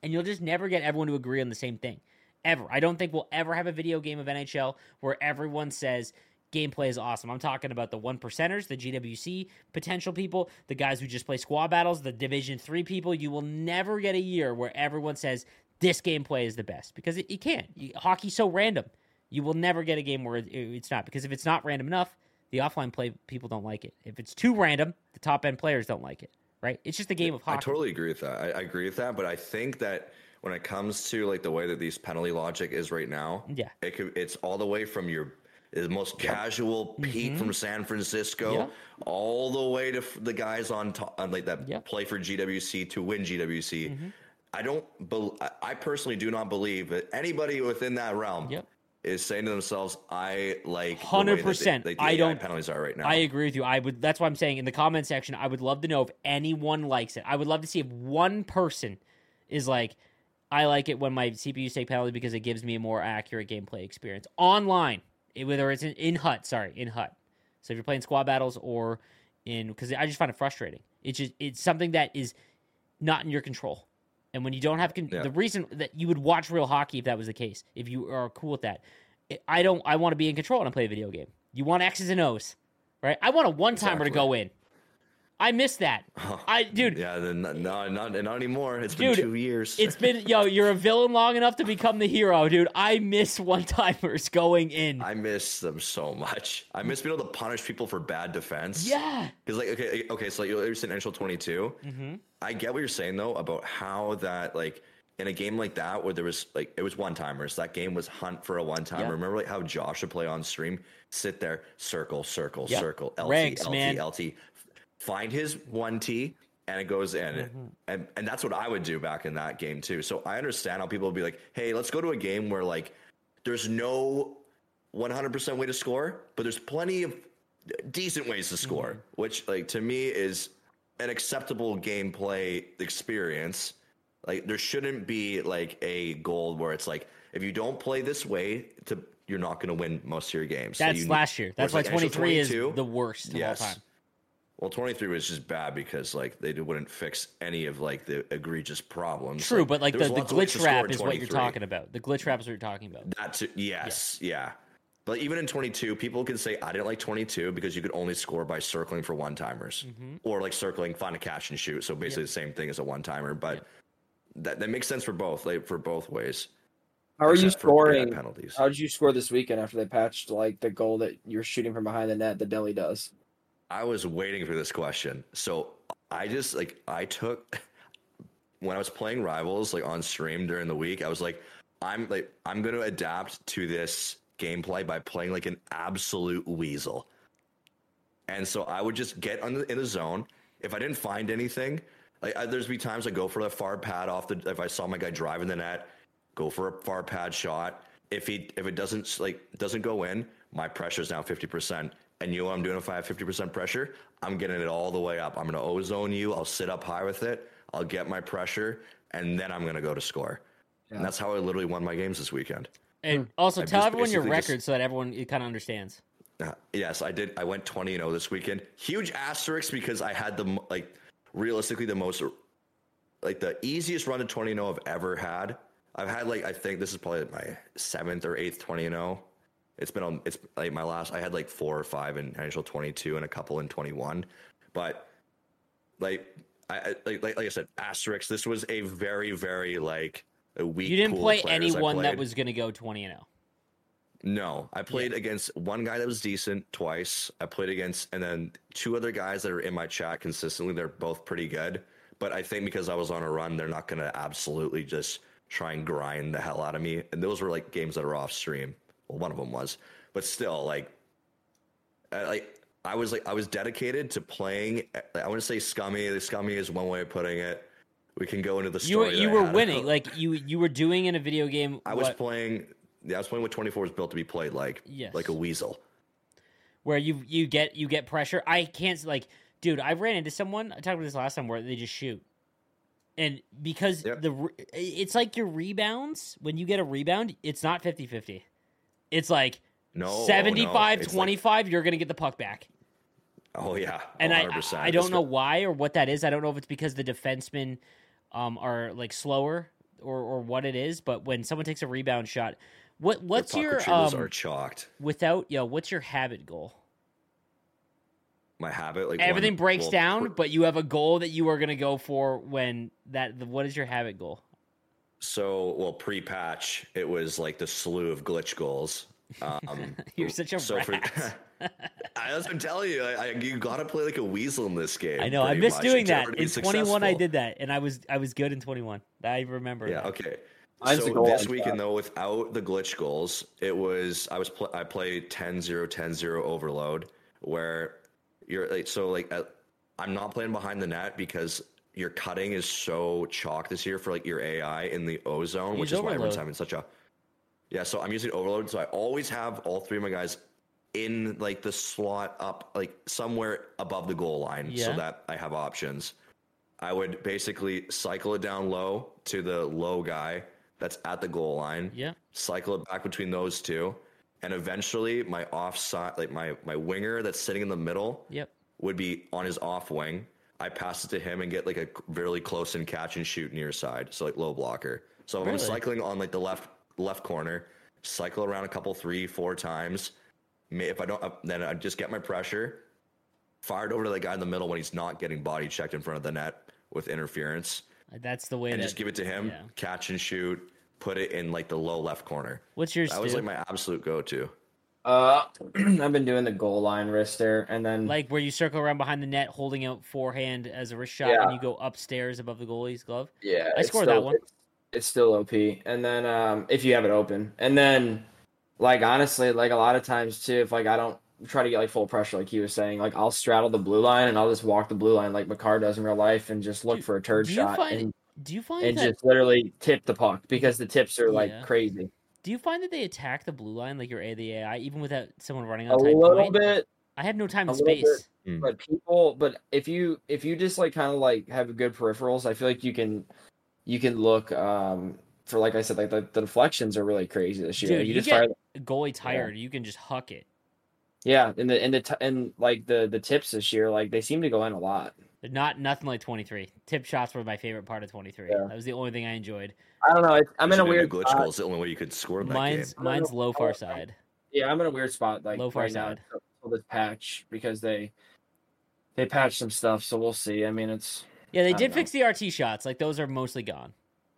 And you'll just never get everyone to agree on the same thing. ever. I don't think we'll ever have a video game of NHL where everyone says gameplay is awesome. I'm talking about the one percenters, the GWC potential people, the guys who just play squad battles, the Division Three people. You will never get a year where everyone says this gameplay is the best because it, you can't. You, hockey's so random. You will never get a game where it, it's not because if it's not random enough, the offline play people don't like it. If it's too random, the top end players don't like it. Right? It's just a game of hockey. I totally agree with that. I, I agree with that, but I think that when it comes to like the way that these penalty logic is right now, Yeah. it could, it's all the way from your the most casual Pete from San Francisco, Mm-hmm. Yeah. all the way to f- the guys on top, on like that Yeah. Mm-hmm. play for GWC to win GWC. I don't. Bel I- personally do not believe that anybody within that realm Yep. is saying to themselves, "I like hundred percent. they- I don't. penalties are right now." I agree with you. I would. That's why I'm saying in the comment section. I would love to know if anyone likes it. I would love to see if one person is like, I like it when my CPUs take penalty because it gives me a more accurate gameplay experience online. It- whether it's in, in hut, sorry, in hut. So if you're playing squad battles or in, because I just find it frustrating. It's just it's something that is not in your control. And when you don't have con- Yeah. the reason that you would watch real hockey if that was the case, if you are cool with that, I don't. I want to be in control when I play a video game. You want X's and O's, right? I want a one timer to go in. I miss that. I dude, yeah, then no, not not not anymore. It's Dude, been two years. it's been yo. You're a villain long enough to become the hero, dude. I miss one timers going in. I miss them so much. I miss being able to punish people for bad defense. yeah. Because like okay, okay, so like, you're saying NHL 22. Mm-hmm. I get what you're saying though about how that like in a game like that where there was like it was one timers. That game was hunt for a one timer. Yeah. Remember like how Josh would play on stream, sit there, circle, circle, Yeah. circle, LT, Ranks, LT, man. LT, find his one T. And it goes in, Mm-hmm. and and that's what I would do back in that game too. So I understand how people would be like, "Hey, let's go to a game where like there's no 100% way to score, but there's plenty of decent ways to score, Mm-hmm. which like to me is an acceptable gameplay experience. Like there shouldn't be like a goal where it's like if you don't play this way, to you're not going to win most of your games. So That's you- last year. That's why like, 23 is the worst of yes. all time. Well, 23 was just bad because like they wouldn't fix any of like the egregious problems. True, but like the, the lots of ways to glitch wrap is what you're talking about. The glitch wrap is what you're talking about. That's it. Yes, yeah. But even in 22, people can say I didn't like 22 because you could only score by circling for one timers Mm-hmm. or like circling, find a catch and shoot. So basically the same thing as a one timer. But that that makes sense for both, like for both ways. How are you except for bad scoring? penalties? How did you score this weekend after they patched like the goal that you're shooting from behind the net that Delhi does? I was waiting for this question. So I just like I took when I was playing rivals like on stream during the week, I was like, I'm like I'm gonna adapt to this gameplay by playing like an absolute weasel. And so I would just get the, in the zone. If I didn't find anything, like I, there's be times I go for a far pad off the. If I saw my guy driving the net, go for a far pad shot. If he if it doesn't like doesn't go in, my pressure's now fifty percent. And you know what I'm doing if I have fifty percent pressure? I'm getting it all the way up. I'm gonna ozone you. I'll sit up high with it. I'll get my pressure, and then I'm gonna go to score. Yeah. And that's how I literally won my games this weekend. And also I tell everyone your record just- so that everyone kind of understands. Uh, yes, I did. I went 20 and 0 this weekend. Huge asterisk because I had the like realistically the most like the easiest run to 20 and 0 I've ever had. I've had like I think this is probably my seventh or eighth 20 and 0. It's been on. It's like my last. I had like four or five in NHL 22 and a couple in 21, but like I like like, I said, asterisk. This was a very very like a weak. You didn't play anyone that was going to go 20 and oh. 0. No, I played against one guy that was decent twice. I played against, and then two other guys that are in my chat consistently. They're both pretty good, but I think because I was on a run, they're not going to absolutely just try and grind the hell out of me. And those were like games that are off stream. Well, one of them was, but still, like, I, like I was like I was dedicated to playing. I want to say scummy. The scummy is one way of putting it. We can go into the You were story. you were winning. Like you you were doing in a video game I was what- playing. Yeah, I was playing what 24 was built to be played like, Yes. like a weasel. where you you get you get pressure. I can't like, dude. I ran into someone. I talked about this last time where they just shoot, and because Yep. the it's like your rebounds when you get a rebound, it's not 50-50. It's like No, 75 no, it's 25 you're going to get the puck back. Oh yeah, And I 100%. I don't know why or what that is. I don't know if it's because the defensemen um are like slower or or what it is, but when someone takes a rebound shot, what what's your um are chalked. without yo? What's your habit goal? My habit, like Everything one- breaks well, down, but you have a goal that you are going to go for when that. What is your habit goal? So, well, pre-patch, it was like the slew of glitch goals. Um, You're such a so rat. I, that's what I'm telling you. I, I, you got to play like a weasel in this game. I know. I pretty miss much, doing that. order to be In 21, I did that, and I was I was good in 21. I remember. Yeah. that. Okay. Mine's the so this weekend though, without the glitch goals, it was I was pl- I played 10-0, 10-0 overload where you're like so like uh, I'm not playing behind the net because your cutting is so chalk this year for like your AI in the ozone, zone, which is why everyone's having such a yeah. So I'm using overload, so I always have all three of my guys in like the slot up like somewhere above the goal line, so that I have options. I would basically cycle it down low to the low guy that's at the goal line. Yeah. Cycle it back between those two, and eventually my offside, like my my winger that's sitting in the middle, Yep. would be on his off wing. I pass it to him and get like a really close and catch and shoot near side, so like low blocker. So if I'm cycling on like the left left corner, cycle around a couple three four times. If I don't, uh, then I just get my pressure, fired over to the guy in the middle when he's not getting body checked in front of the net with interference, That's the way. and that, just give it to him, yeah. catch and shoot, put it in like the low left corner. What's yours? That was like my absolute go-to. Uh, I've been doing the goal line wrist there, and then like where you circle around behind the net, holding out forehand as a wrist shot, Yeah. and you go upstairs above the goalie's glove. yeah, I scored still- that one. It's, it's still OP, and then um, if you have it open, and then like honestly, like a lot of times too, if like I don't try to get like full pressure, like he was saying, like I'll straddle the blue line and I'll just walk the blue line like Makar does in real life, and just look Do- for a turd shot find- and, Do you find and that? just literally tip the puck because the tips are like Yeah. crazy. Do you find that they attack the blue line like your A the AI, even without someone running on tight A little point? bit, I have no time a and little space. but people but if you if you just like kind of like have good peripherals i feel like you can you can look um for like i said like the, the deflections are really crazy this year Dude, you, you just get- fire Goalie tired, you can just huck it. yeah and the and the t- and like the the tips this year like they seem to go in a lot They're Not nothing like 23. Tip shots were my favorite part of 23. Yeah. That was the only thing I enjoyed. i don't know i'm in a Should've weird glitch spot. goal is the only way you could score in that Mine's game. mine's low far side. yeah i'm in a weird spot like Low far right now side. for for this patch because they they patched some stuff so we'll see i mean it's Yeah, they I did don't fix the RT shots. Like those are mostly gone.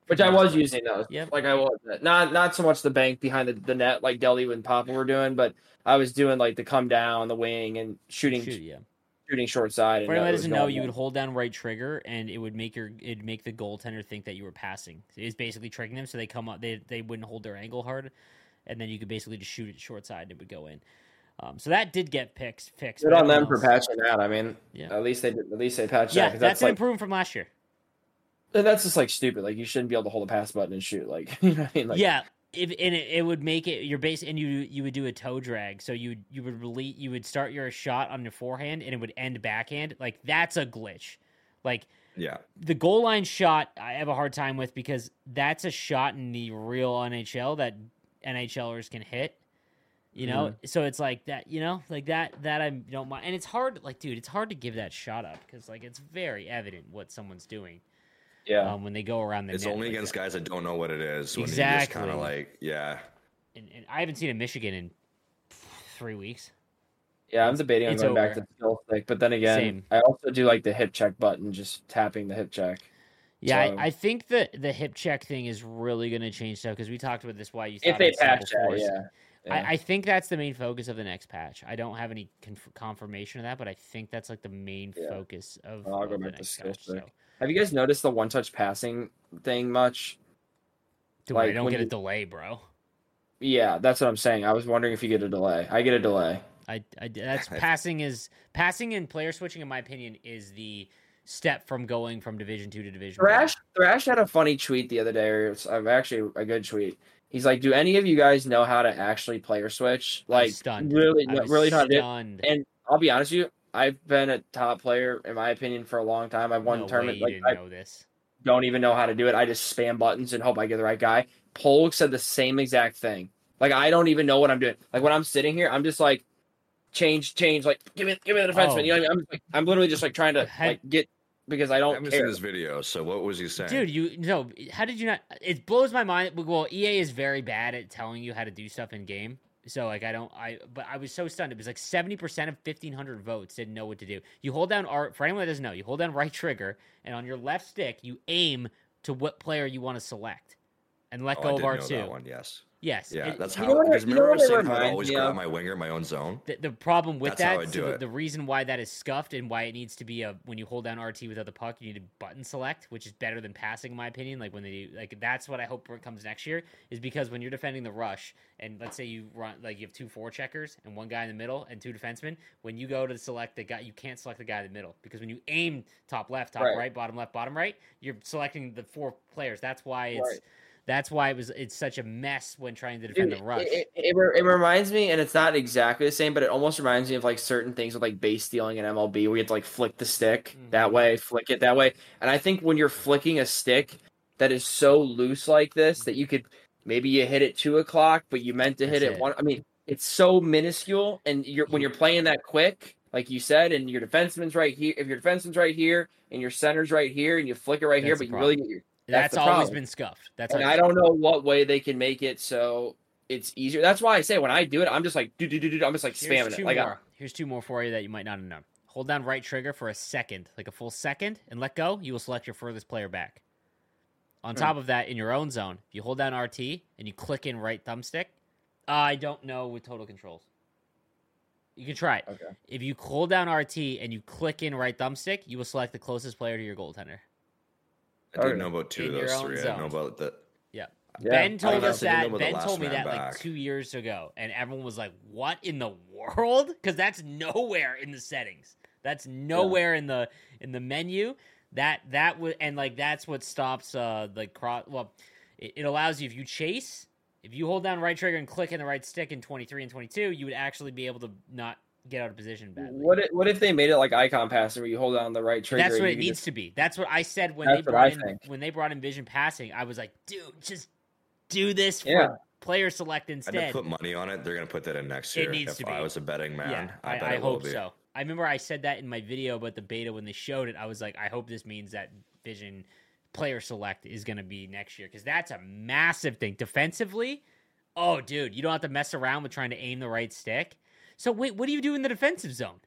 Which I was using those. Yep. Like I was not not so much the bank behind the, the net like Deli and Papa were doing, but I was doing like the come down, the wing, and shooting Shoot, yeah. Shooting short side. For and that that doesn't know, you would hold down right trigger, and it would make your it'd make the goaltender think that you were passing. It's basically tricking them, so they come up, they they wouldn't hold their angle hard, and then you could basically just shoot it short side, and it would go in. Um, so that did get fixed. Fixed. good but on them everyone for patching that. I mean, Yeah. at least they did- at least they patched Yeah, that's, that's an like improvement from last year. that's just like stupid. Like you shouldn't be able to hold a pass button and shoot. Like you know what I mean? Like, yeah, if and it, it would make it your base, and you you would do a toe drag. So you you would release, you would start your shot on your forehand, and it would end backhand. Like that's a glitch. Like Yeah. the goal line shot, I have a hard time with because that's a shot in the real NHL that NHLers can hit. You know, mm-hmm. so it's like that. You know, like that. That I don't mind, and it's hard. Like, dude, it's hard to give that shot up because like it's very evident what someone's doing yeah. um, when they go around the. It's net only like against that. guys that don't know what it is. When you kind of like, yeah. And, and I haven't seen a Michigan in three weeks. yeah, I'm debating on it's going back to skill stick, but then again, Same. I also do like the hip check button, just tapping the hip check. Yeah, So- I, I think that the hip check thing is really going to change stuff because we talked about this. Why you If they it was simple patch that, yeah. yeah. I, I think that's the main focus of the next patch. I don't have any conf- confirmation of that, but I think that's like the main Yeah. focus of, Well, I'll of go the back to next skill patch. stick. So, Have you guys noticed the one touch passing thing much? dude, I don't when get a delay, bro. Yeah, that's what I'm saying. I was wondering if you get a delay. I get a delay. I, I that's passing is passing and player switching, in my opinion, is the step from going from Division two to Division. one. Thrash Thrash had a funny tweet the other day. Or it's uh, actually a good tweet. He's like, "Do any of you guys know how to actually player switch? I was Like, stunned. really, I was really know how to do. And I'll be honest with you, I've been a top player in my opinion for a long time. I've won no tournaments. Like, I know this. don't even know how to do it. I just spam buttons and hope I get the right guy. Polk said the same exact thing. Like, I don't even know what I'm doing. Like when I'm sitting here, I'm just like, change, change. Like, give me, give me the defenseman. Oh. You know what I mean? I'm like, I'm literally just like trying to like get because I I don't haven't seen care. this video. So what was he saying? Dude, you no. How did you not? It blows my mind. Well, EA is very bad at telling you how to do stuff in game. So like I don't I but I was so stunned. It was like seventy percent of fifteen hundred votes didn't know what to do. You hold down R for anyone that doesn't know, you hold down right trigger and on your left stick you aim to what player you want to select. And let Oh, go of did R know two. that one. Yes. Yes. Yeah, that's how. know Because remember I was saying how I always grab my winger in my own zone. the, the problem with That's how that, I do the, it. the reason why that is scuffed and why it needs to be a when you hold down RT without the puck, you need to button select, which is better than passing, in my opinion. Like when they do, like that's what I hope comes next year is because when you're defending the rush, and let's say you run like you have two four checkers and one guy in the middle and two defensemen, when you go to select the guy, you can't select the guy in the middle because when you aim top left, top Right. right, bottom left, bottom right, you're selecting the four players. That's why it's. Right. That's why it was. It's such a mess when trying to defend Dude, the rush. It, it, it, it reminds me, and it's not exactly the same, but it almost reminds me of like certain things with like base stealing in MLB where you have to like flick the stick Mhm. that way, flick it that way. And I think when you're flicking a stick that is so loose like this that you could maybe you hit it two o'clock, but you meant to hit it it. one. I mean, it's so minuscule, and you're when you're playing that quick, like you said, and your defenseman's right here. If your defenseman's right here and your center's right here, and you flick it right here, but you really get your that's that's always been scuffed. That's and I don't know what way they can make it so it's easier. That's why I say when I do it, I'm just like do do do do. I'm just like Here's spamming it. Like I- more. Here's two more for you that you might not have known. Hold down right trigger for a second, like a full second, and let go. You will select your furthest player back. On Hmm. top of that, in your own zone, if you hold down RT and you click in right thumbstick, I don't know with total controls. You can try it. okay. If you hold down RT and you click in right thumbstick, you will select the closest player to your goaltender. I didn't know about two of those three. I zone. didn't know about that. Yeah. Yeah. Ben told us that. Ben told me that like two years ago, and everyone was like, "What in the world?" Because that's nowhere in the settings. That's nowhere in the in the menu. That that would and like that's what stops uh like cross. Well, it, it allows you if you chase, if you hold down right trigger and click in the right stick in twenty three and twenty two, you would actually be able to not get out of position badly. What if, what if they made it like icon passing where you hold down the right trigger? That's what it needs just- to be. That's what I said when That's they brought in think. when they brought in vision passing. I was like, dude, just do this for Yeah. player select I instead. did put money on it. They're gonna put that in next year. It year. needs if to I was a betting man, yeah, I, I, bet I it will hope be. so. I remember I said that in my video about the beta when they showed it. I was like, I hope this means that Vision player select is going to be next year because that's a massive thing defensively. Oh, dude, you don't have to mess around with trying to aim the right stick. So wait, what do you do in the defensive zone?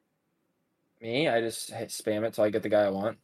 Me, I just spam it till I get the guy I want.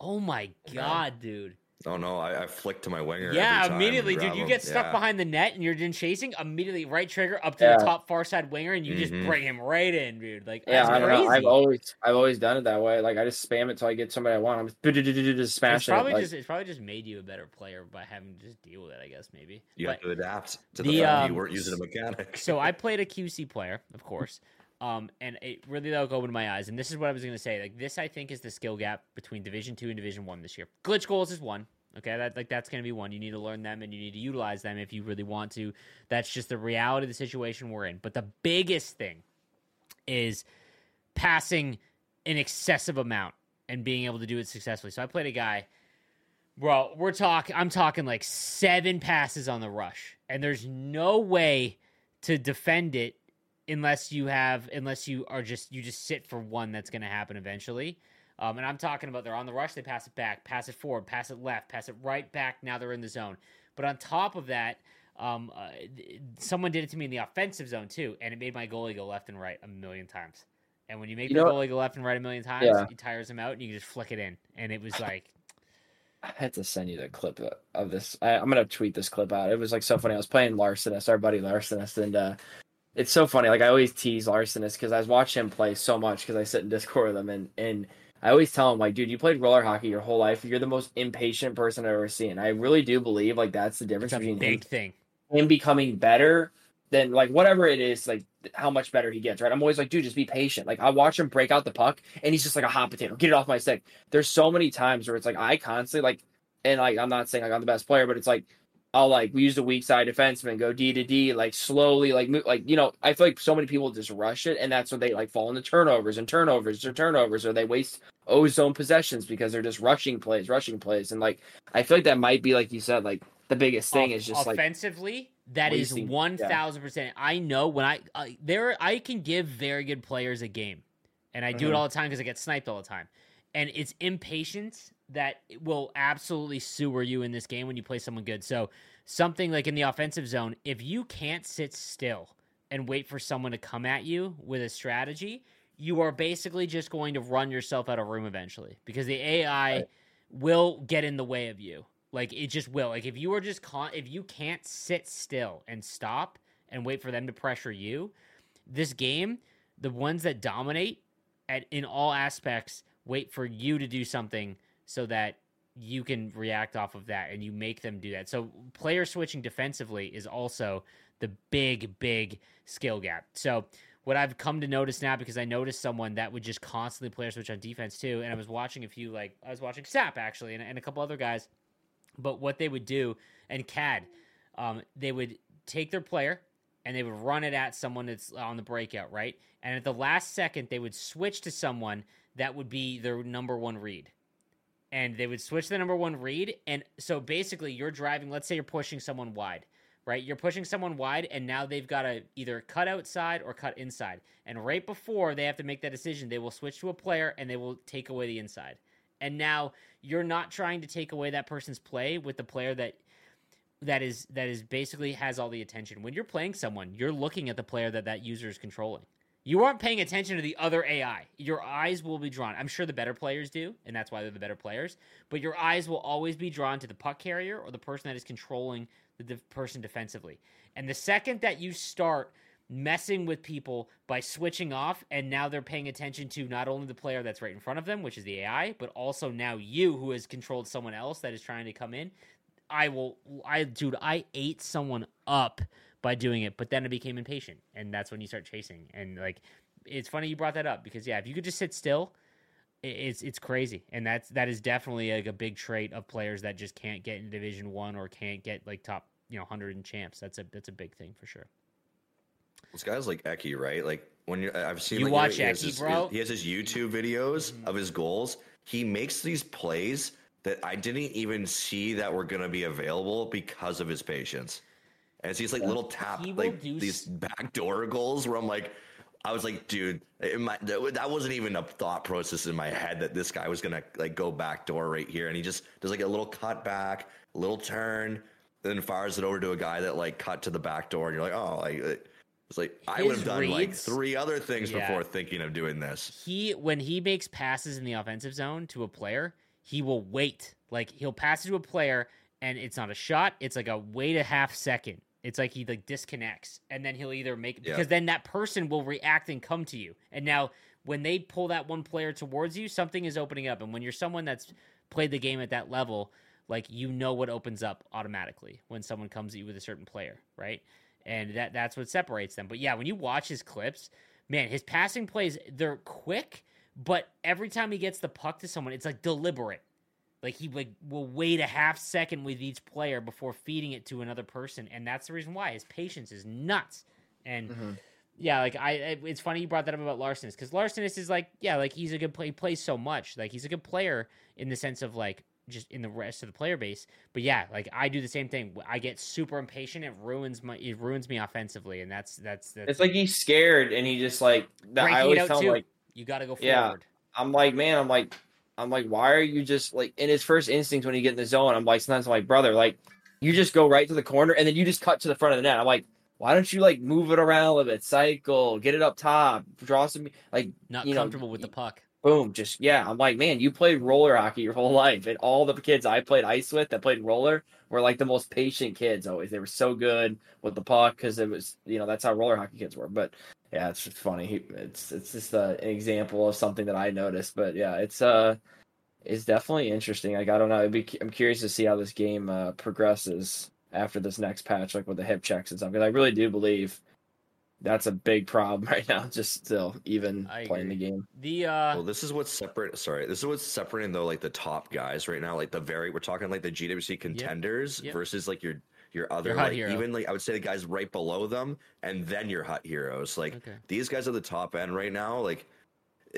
Oh my god, dude! Oh no, I, I flicked to my winger. Yeah, every time immediately, dude. grab You get stuck Yeah. behind the net and you're in chasing. Immediately, right trigger up to Yeah. the top far side winger, and you just Mhm. bring him right in, dude. Like Yeah, that's I don't crazy. know. I've always I've always done it that way. Like I just spam it till I get somebody I want. I'm just, just it's smash it. probably Like, just it's probably just made you a better player by having to just deal with it. I guess maybe. You But- have to adapt to the, the, fact that um, you weren't using a mechanic. so I played a QC player, of course. Um, and it really opened my eyes. And this is what I was gonna say. Like this, I think is the skill gap between Division Two and Division One this year. Glitch goals is one. Okay, that like that's gonna be one. You need to learn them and you need to utilize them if you really want to. That's just the reality of the situation we're in. But the biggest thing is passing an excessive amount and being able to do it successfully. So I played a guy. Bro, we're talking. I'm talking like seven passes on the rush, and there's no way to defend it unless you have unless you are just you just sit for one that's going to happen eventually. Um, and I'm talking about they're on the rush, they pass it back, pass it forward, pass it left, pass it right back. Now they're in the zone. But on top of that, um, uh, someone did it to me in the offensive zone too, and it made my goalie go left and right a million times. And when you make You the know- goalie go left and right a million times, Yeah. it tires him out, and you can just flick it in. And it was like, I had to send you the clip of- this. I, I'm gonna tweet this clip out. It was like so funny. I was playing Larsenist, our buddy Larsenist, and uh, it's so funny. Like I always tease Larsenist because I was watching him play so much because I sit in Discord with him, and and I always tell him like, dude, you played roller hockey your whole life. You're the most impatient person I've ever seen. I really do believe like that's the difference between him big thing. him becoming better than like whatever it is, like how much better he gets, right? I'm always like, dude, just be patient. Like I watch him break out the puck and he's just like a hot potato. Get it off my stick. There's so many times where it's like I constantly like and like I'm not saying like I'm the best player, but it's like I'll like we use the weak side defenseman, go D to D, like slowly, like move, like you know, I feel like so many people just rush it, and that's when they like fall into turnovers and turnovers or turnovers, or they waste ozone possessions because they're just rushing plays, rushing plays, and like I feel like that might be like you said, like the biggest thing Off- is just like offensively. That is wasting- one thousand percent. I know when I uh, there, I can give very good players a game, and I do it Mhm. all the time because I get sniped all the time. and it's impatience that will absolutely sewer you in this game when you play someone good. So something like in the offensive zone, if you can't sit still and wait for someone to come at you with a strategy, you are basically just going to run yourself out of room eventually because the AI Right. will get in the way of you. Like it just will. Like if you are just con- if you can't sit still and stop and wait for them to pressure you, this game, the ones that dominate at in all aspects wait for you to do something so that you can react off of that and you make them do that. So player switching defensively is also the big big skill gap. So what I've come to notice now because I noticed someone that would just constantly player switch on defense too and I was watching a few like I was watching Sap actually and, and a couple other guys but what they would do and CAD um, they would take their player and they would run it at someone that's on the breakout, right? And at the last second, they would switch to someone that would be their number one read. And they would switch the number one read. And so basically, you're driving, let's say you're pushing someone wide, right? You're pushing someone wide, and now they've got to either cut outside or cut inside. And right before they have to make that decision, they will switch to a player and they will take away the inside. And now you're not trying to take away that person's play with the player that that is that is basically has all the attention. When you're playing someone, you're looking at the player that that user is controlling. You aren't paying attention to the other AI. Your eyes will be drawn. I'm sure the better players do, and that's why they're the better players. But your eyes will always be drawn to the puck carrier or the person that is controlling the de- person defensively. And the second that you start messing with people by switching off, and now they're paying attention to not only the player that's right in front of them, which is the AI, but also now you who has controlled someone else that is trying to come in. I will, I, dude, I ate someone up by doing it, but then I became impatient, and that's when you start chasing. And like, it's funny you brought that up because yeah, if you could just sit still, it's it's crazy, and that's that is definitely like a big trait of players that just can't get in Division One or can't get like top you know hundred in champs. That's a that's a big thing for sure. This guy's like Eki, right? Like when you're, I've seen You like, watch he has Eki, his- bro? He has his YouTube videos mm-hmm. of his goals. He makes these plays that I didn't even see that were going to be available because of his patience. And it's these like little tap, He like do these s- backdoor goals where I'm like, I was like, dude, in my, that that wasn't even a thought process in my head that this guy was gonna like go backdoor right here, and he just does like a little cut back, little turn, then fires it over to a guy that like cut to the back door, and you're like, oh, like it's like I would have done like three other things Yeah. before thinking of doing this. he when he makes passes in the offensive zone to a player, he will wait. Like he'll pass it to a player and it's not a shot, it's like a wait a half second. It's like he like disconnects and then he'll either make Yeah. because then that person will react and come to you. And now when they pull that one player towards you, something is opening up. And when you're someone that's played the game at that level, like you know what opens up automatically when someone comes at you with a certain player, right? And that that's what separates them. But yeah, when you watch his clips, man, his passing plays they're quick, but every time he gets the puck to someone, it's like deliberate. Like he like will wait a half second with each player before feeding it to another person, and that's the reason why his patience is nuts. And Mhm. yeah, like I, it's funny you brought that up about Larsenis because Larsenis is like, yeah, like he's a good play, he plays so much, like he's a good player in the sense of like just in the rest of the player base. But yeah, like I do the same thing. I get super impatient. It ruins my, it ruins me offensively, and that's that's that's It's like he's scared and he just like that. I always tell him like you got to go Yeah. forward. I'm like, man, I'm like, I'm like, why are you just like in his first instinct when you get in the zone? I'm like, sometimes I'm like, brother, like, you just go right to the corner and then you just cut to the front of the net. I'm like, why don't you like move it around a little bit, cycle, get it up top, draw some, like, Not you know, comfortable with the puck. Boom, just yeah. I'm like, man, you played roller hockey your whole life, and all the kids I played ice with that played roller were like the most patient kids. Always, they were so good with the puck because it was, you know, that's how roller hockey kids were. But yeah, it's just funny. It's it's just an example of something that I noticed. But yeah, it's uh, it's definitely interesting. Like I don't know, be, I'm curious to see how this game uh, progresses after this next patch, like with the hip checks and stuff. Because I really do believe that's a big problem right now. Just still even I playing agree. the game. The uh, Well, this is what's separate. Sorry, this is what's separating though, like the top guys right now, like the very we're talking like the GWC contenders Yep. versus like your your other Your hut like hero. even like I would say the guys right below them, and then your hut heroes. Like okay. these guys are the top end right now. Like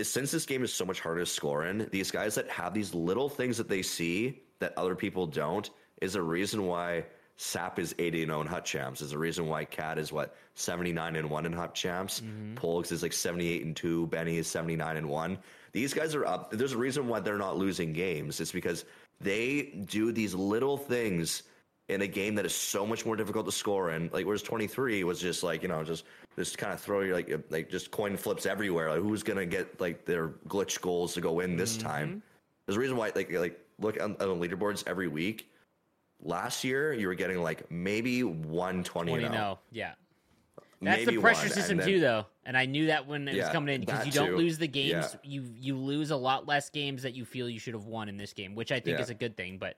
since this game is so much harder to score in, these guys that have these little things that they see that other people don't is a reason why Sap is 80 and 0 in Hut Champs. There's a reason why Cat is what 79 and 1 in Hut Champs. mm is like 78 and 2. Benny is 79 and 1. These guys are up. There's a reason why they're not losing games. It's because they do these little things in a game that is so much more difficult to score in. Like whereas 23 was just like, you know, just just kind of throw your like like just coin flips everywhere. Like who's gonna get like their glitch goals to go in this mm-hmm. time? There's a reason why like like look on, on the leaderboards every week Last year, you were getting like maybe 120 20 no. Oh. Oh. Yeah. That's the pressure one, system then, too, though, and I knew that when it yeah, was coming in because you don't too. lose the games, yeah. you you lose a lot less games that you feel you should have won in this game, which I think yeah. is a good thing. But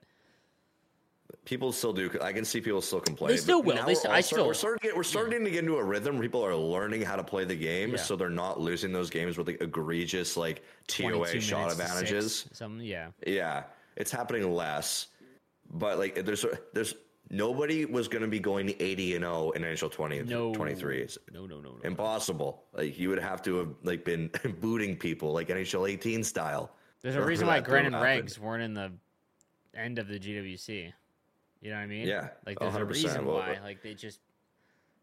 people still do. I can see people still complain. They still will. They still, I still. We're starting, to get, we're starting to get into a rhythm. People are learning how to play the game, so they're not losing those games with like egregious like TOA shot advantages. Some yeah. Yeah, it's happening less. But like, there's there's nobody was going to be going 80 and 0 in NHL 20 no. 23. No, no, no, no. Impossible. Like you would have to have like been booting people like NHL 18 style. There's a reason why Gren and Regs weren't in the end of the GWC. You know what I mean? Yeah. Like there's 100%. a reason why. Like they just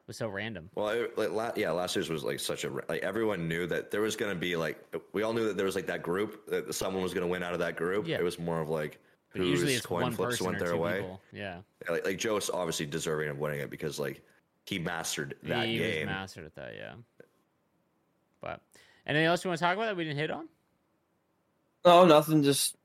was so random. Well, it, like la- yeah, last year's was like such a like everyone knew that there was going to be like we all knew that there was like that group that someone was going to win out of that group. Yeah. It was more of like but usually it's coin one flips went their way. People. Yeah. yeah like, like Joe's obviously deserving of winning it because like he mastered that game. he game. mastered at that, yeah. But anything else you want to talk about that we didn't hit on? Oh, nothing. Just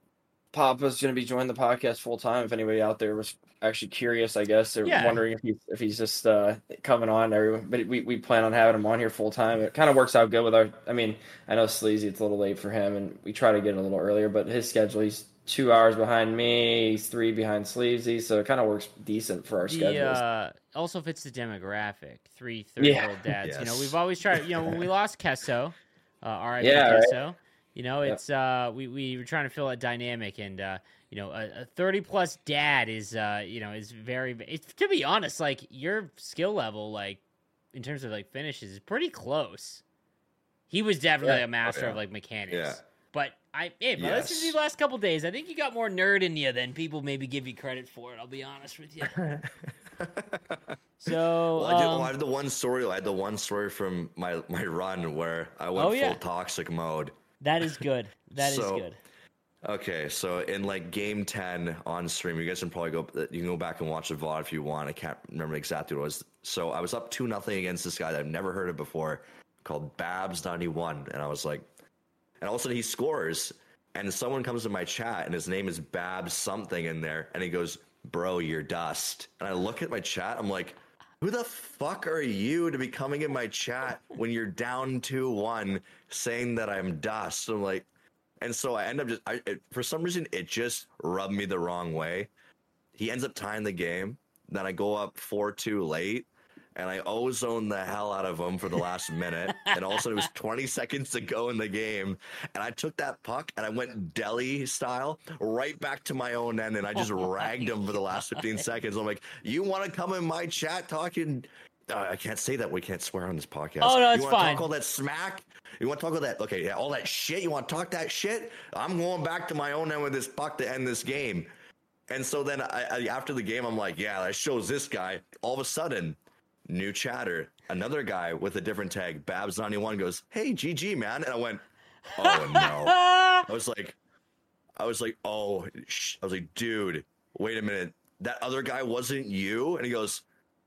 Papa's going to be joining the podcast full time. If anybody out there was actually curious, I guess they're yeah. wondering if he's if he's just uh, coming on. Everyone, but we, we plan on having him on here full time. It kind of works out good with our. I mean, I know Sleazy, it's a little late for him, and we try to get it a little earlier. But his schedule, he's two hours behind me, he's three behind Sleazy, so it kind of works decent for our the, schedules. Uh, also fits the demographic. Three 30 year old dads. Yes. You know, we've always tried. You know, when we lost Kesso, uh, R.I.P. Yeah, Kesso. Right? You know, it's uh, we we were trying to fill a dynamic, and uh, you know, a, a thirty plus dad is uh, you know, is very. It's, to be honest, like your skill level, like in terms of like finishes, is pretty close. He was definitely yeah. a master oh, yeah. of like mechanics. But I, hey, bro, yes. this is the last couple days. I think you got more nerd in you than people maybe give you credit for. It. I'll be honest with you. so well, I, did, well, I, um, had the one story. I had the one story from my my run where I went oh, yeah. full toxic mode. That is good. That so, is good. Okay, so in like game ten on stream, you guys can probably go. You can go back and watch the VOD if you want. I can't remember exactly what it was. So I was up two nothing against this guy that I've never heard of before, called Babs ninety one, and I was like, and all of a sudden he scores, and someone comes to my chat, and his name is Bab something in there, and he goes, "Bro, you're dust." And I look at my chat, I'm like, "Who the fuck are you to be coming in my chat when you're down two one, saying that I'm dust?" I'm like, and so I end up just, I it, for some reason, it just rubbed me the wrong way. He ends up tying the game. Then I go up four two late and I ozone the hell out of him for the last minute. And also, it was 20 seconds to go in the game. And I took that puck and I went deli style right back to my own end. And I just oh ragged him for the last 15 seconds. I'm like, you want to come in my chat talking? Uh, I can't say that. We can't swear on this podcast. Oh, no, it's you want to talk all that smack? You want to talk all that? Okay, yeah, all that shit. You want to talk that shit? I'm going back to my own end with this puck to end this game. And so then I, I, after the game, I'm like, yeah, that shows this guy. All of a sudden, new chatter. Another guy with a different tag, Babs91 goes, Hey, GG, man. And I went, Oh no. I was like, I was like, Oh, sh-. I was like, dude, wait a minute. That other guy wasn't you? And he goes,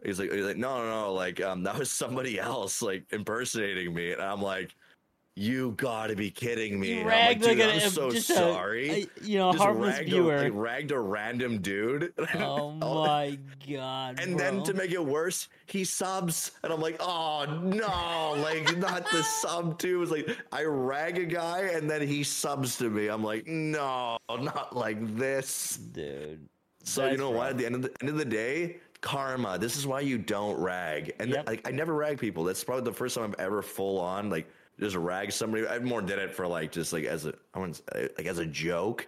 He's like, he's like, no, no, no, like, um, that was somebody else, like, impersonating me. And I'm like, you gotta be kidding me. Ragged like, like I'm uh, so sorry. A, you know, just harmless ragged viewer. A, like, ragged a random dude. Oh my god! And bro. then to make it worse, he subs, and I'm like, oh no, like not the sub too. It's like I rag a guy, and then he subs to me. I'm like, no, not like this, dude. So you know rough. what? At the end of the end of the day, karma. This is why you don't rag. And yep. like I never rag people. That's probably the first time I've ever full on like just rag somebody. I more did it for like just like as a I want like as a joke.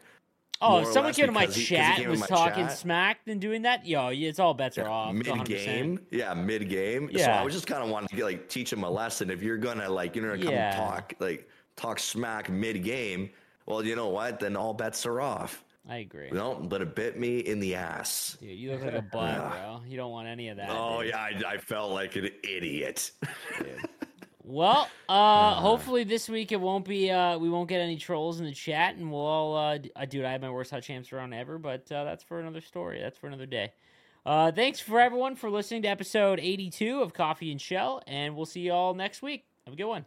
Oh, if someone came to my he, chat and was talking chat. smack and doing that, yo, it's all bets are off. Mid game, yeah, mid game. Yeah, so I was just kind of wanting to get, like teach him a lesson. If you're gonna like, you know, come yeah. talk like talk smack mid game. Well, you know what? Then all bets are off. I agree. No, but it bit me in the ass. Dude, you look like a bud, bro. You don't want any of that. Oh dude. yeah, I, I felt like an idiot. Well, uh, hopefully this week it won't be. Uh, we won't get any trolls in the chat, and we'll all. Uh, d- uh, dude, I had my worst Hut Champs round ever, but uh, that's for another story. That's for another day. Uh, thanks for everyone for listening to episode 82 of Coffee and Shell, and we'll see you all next week. Have a good one.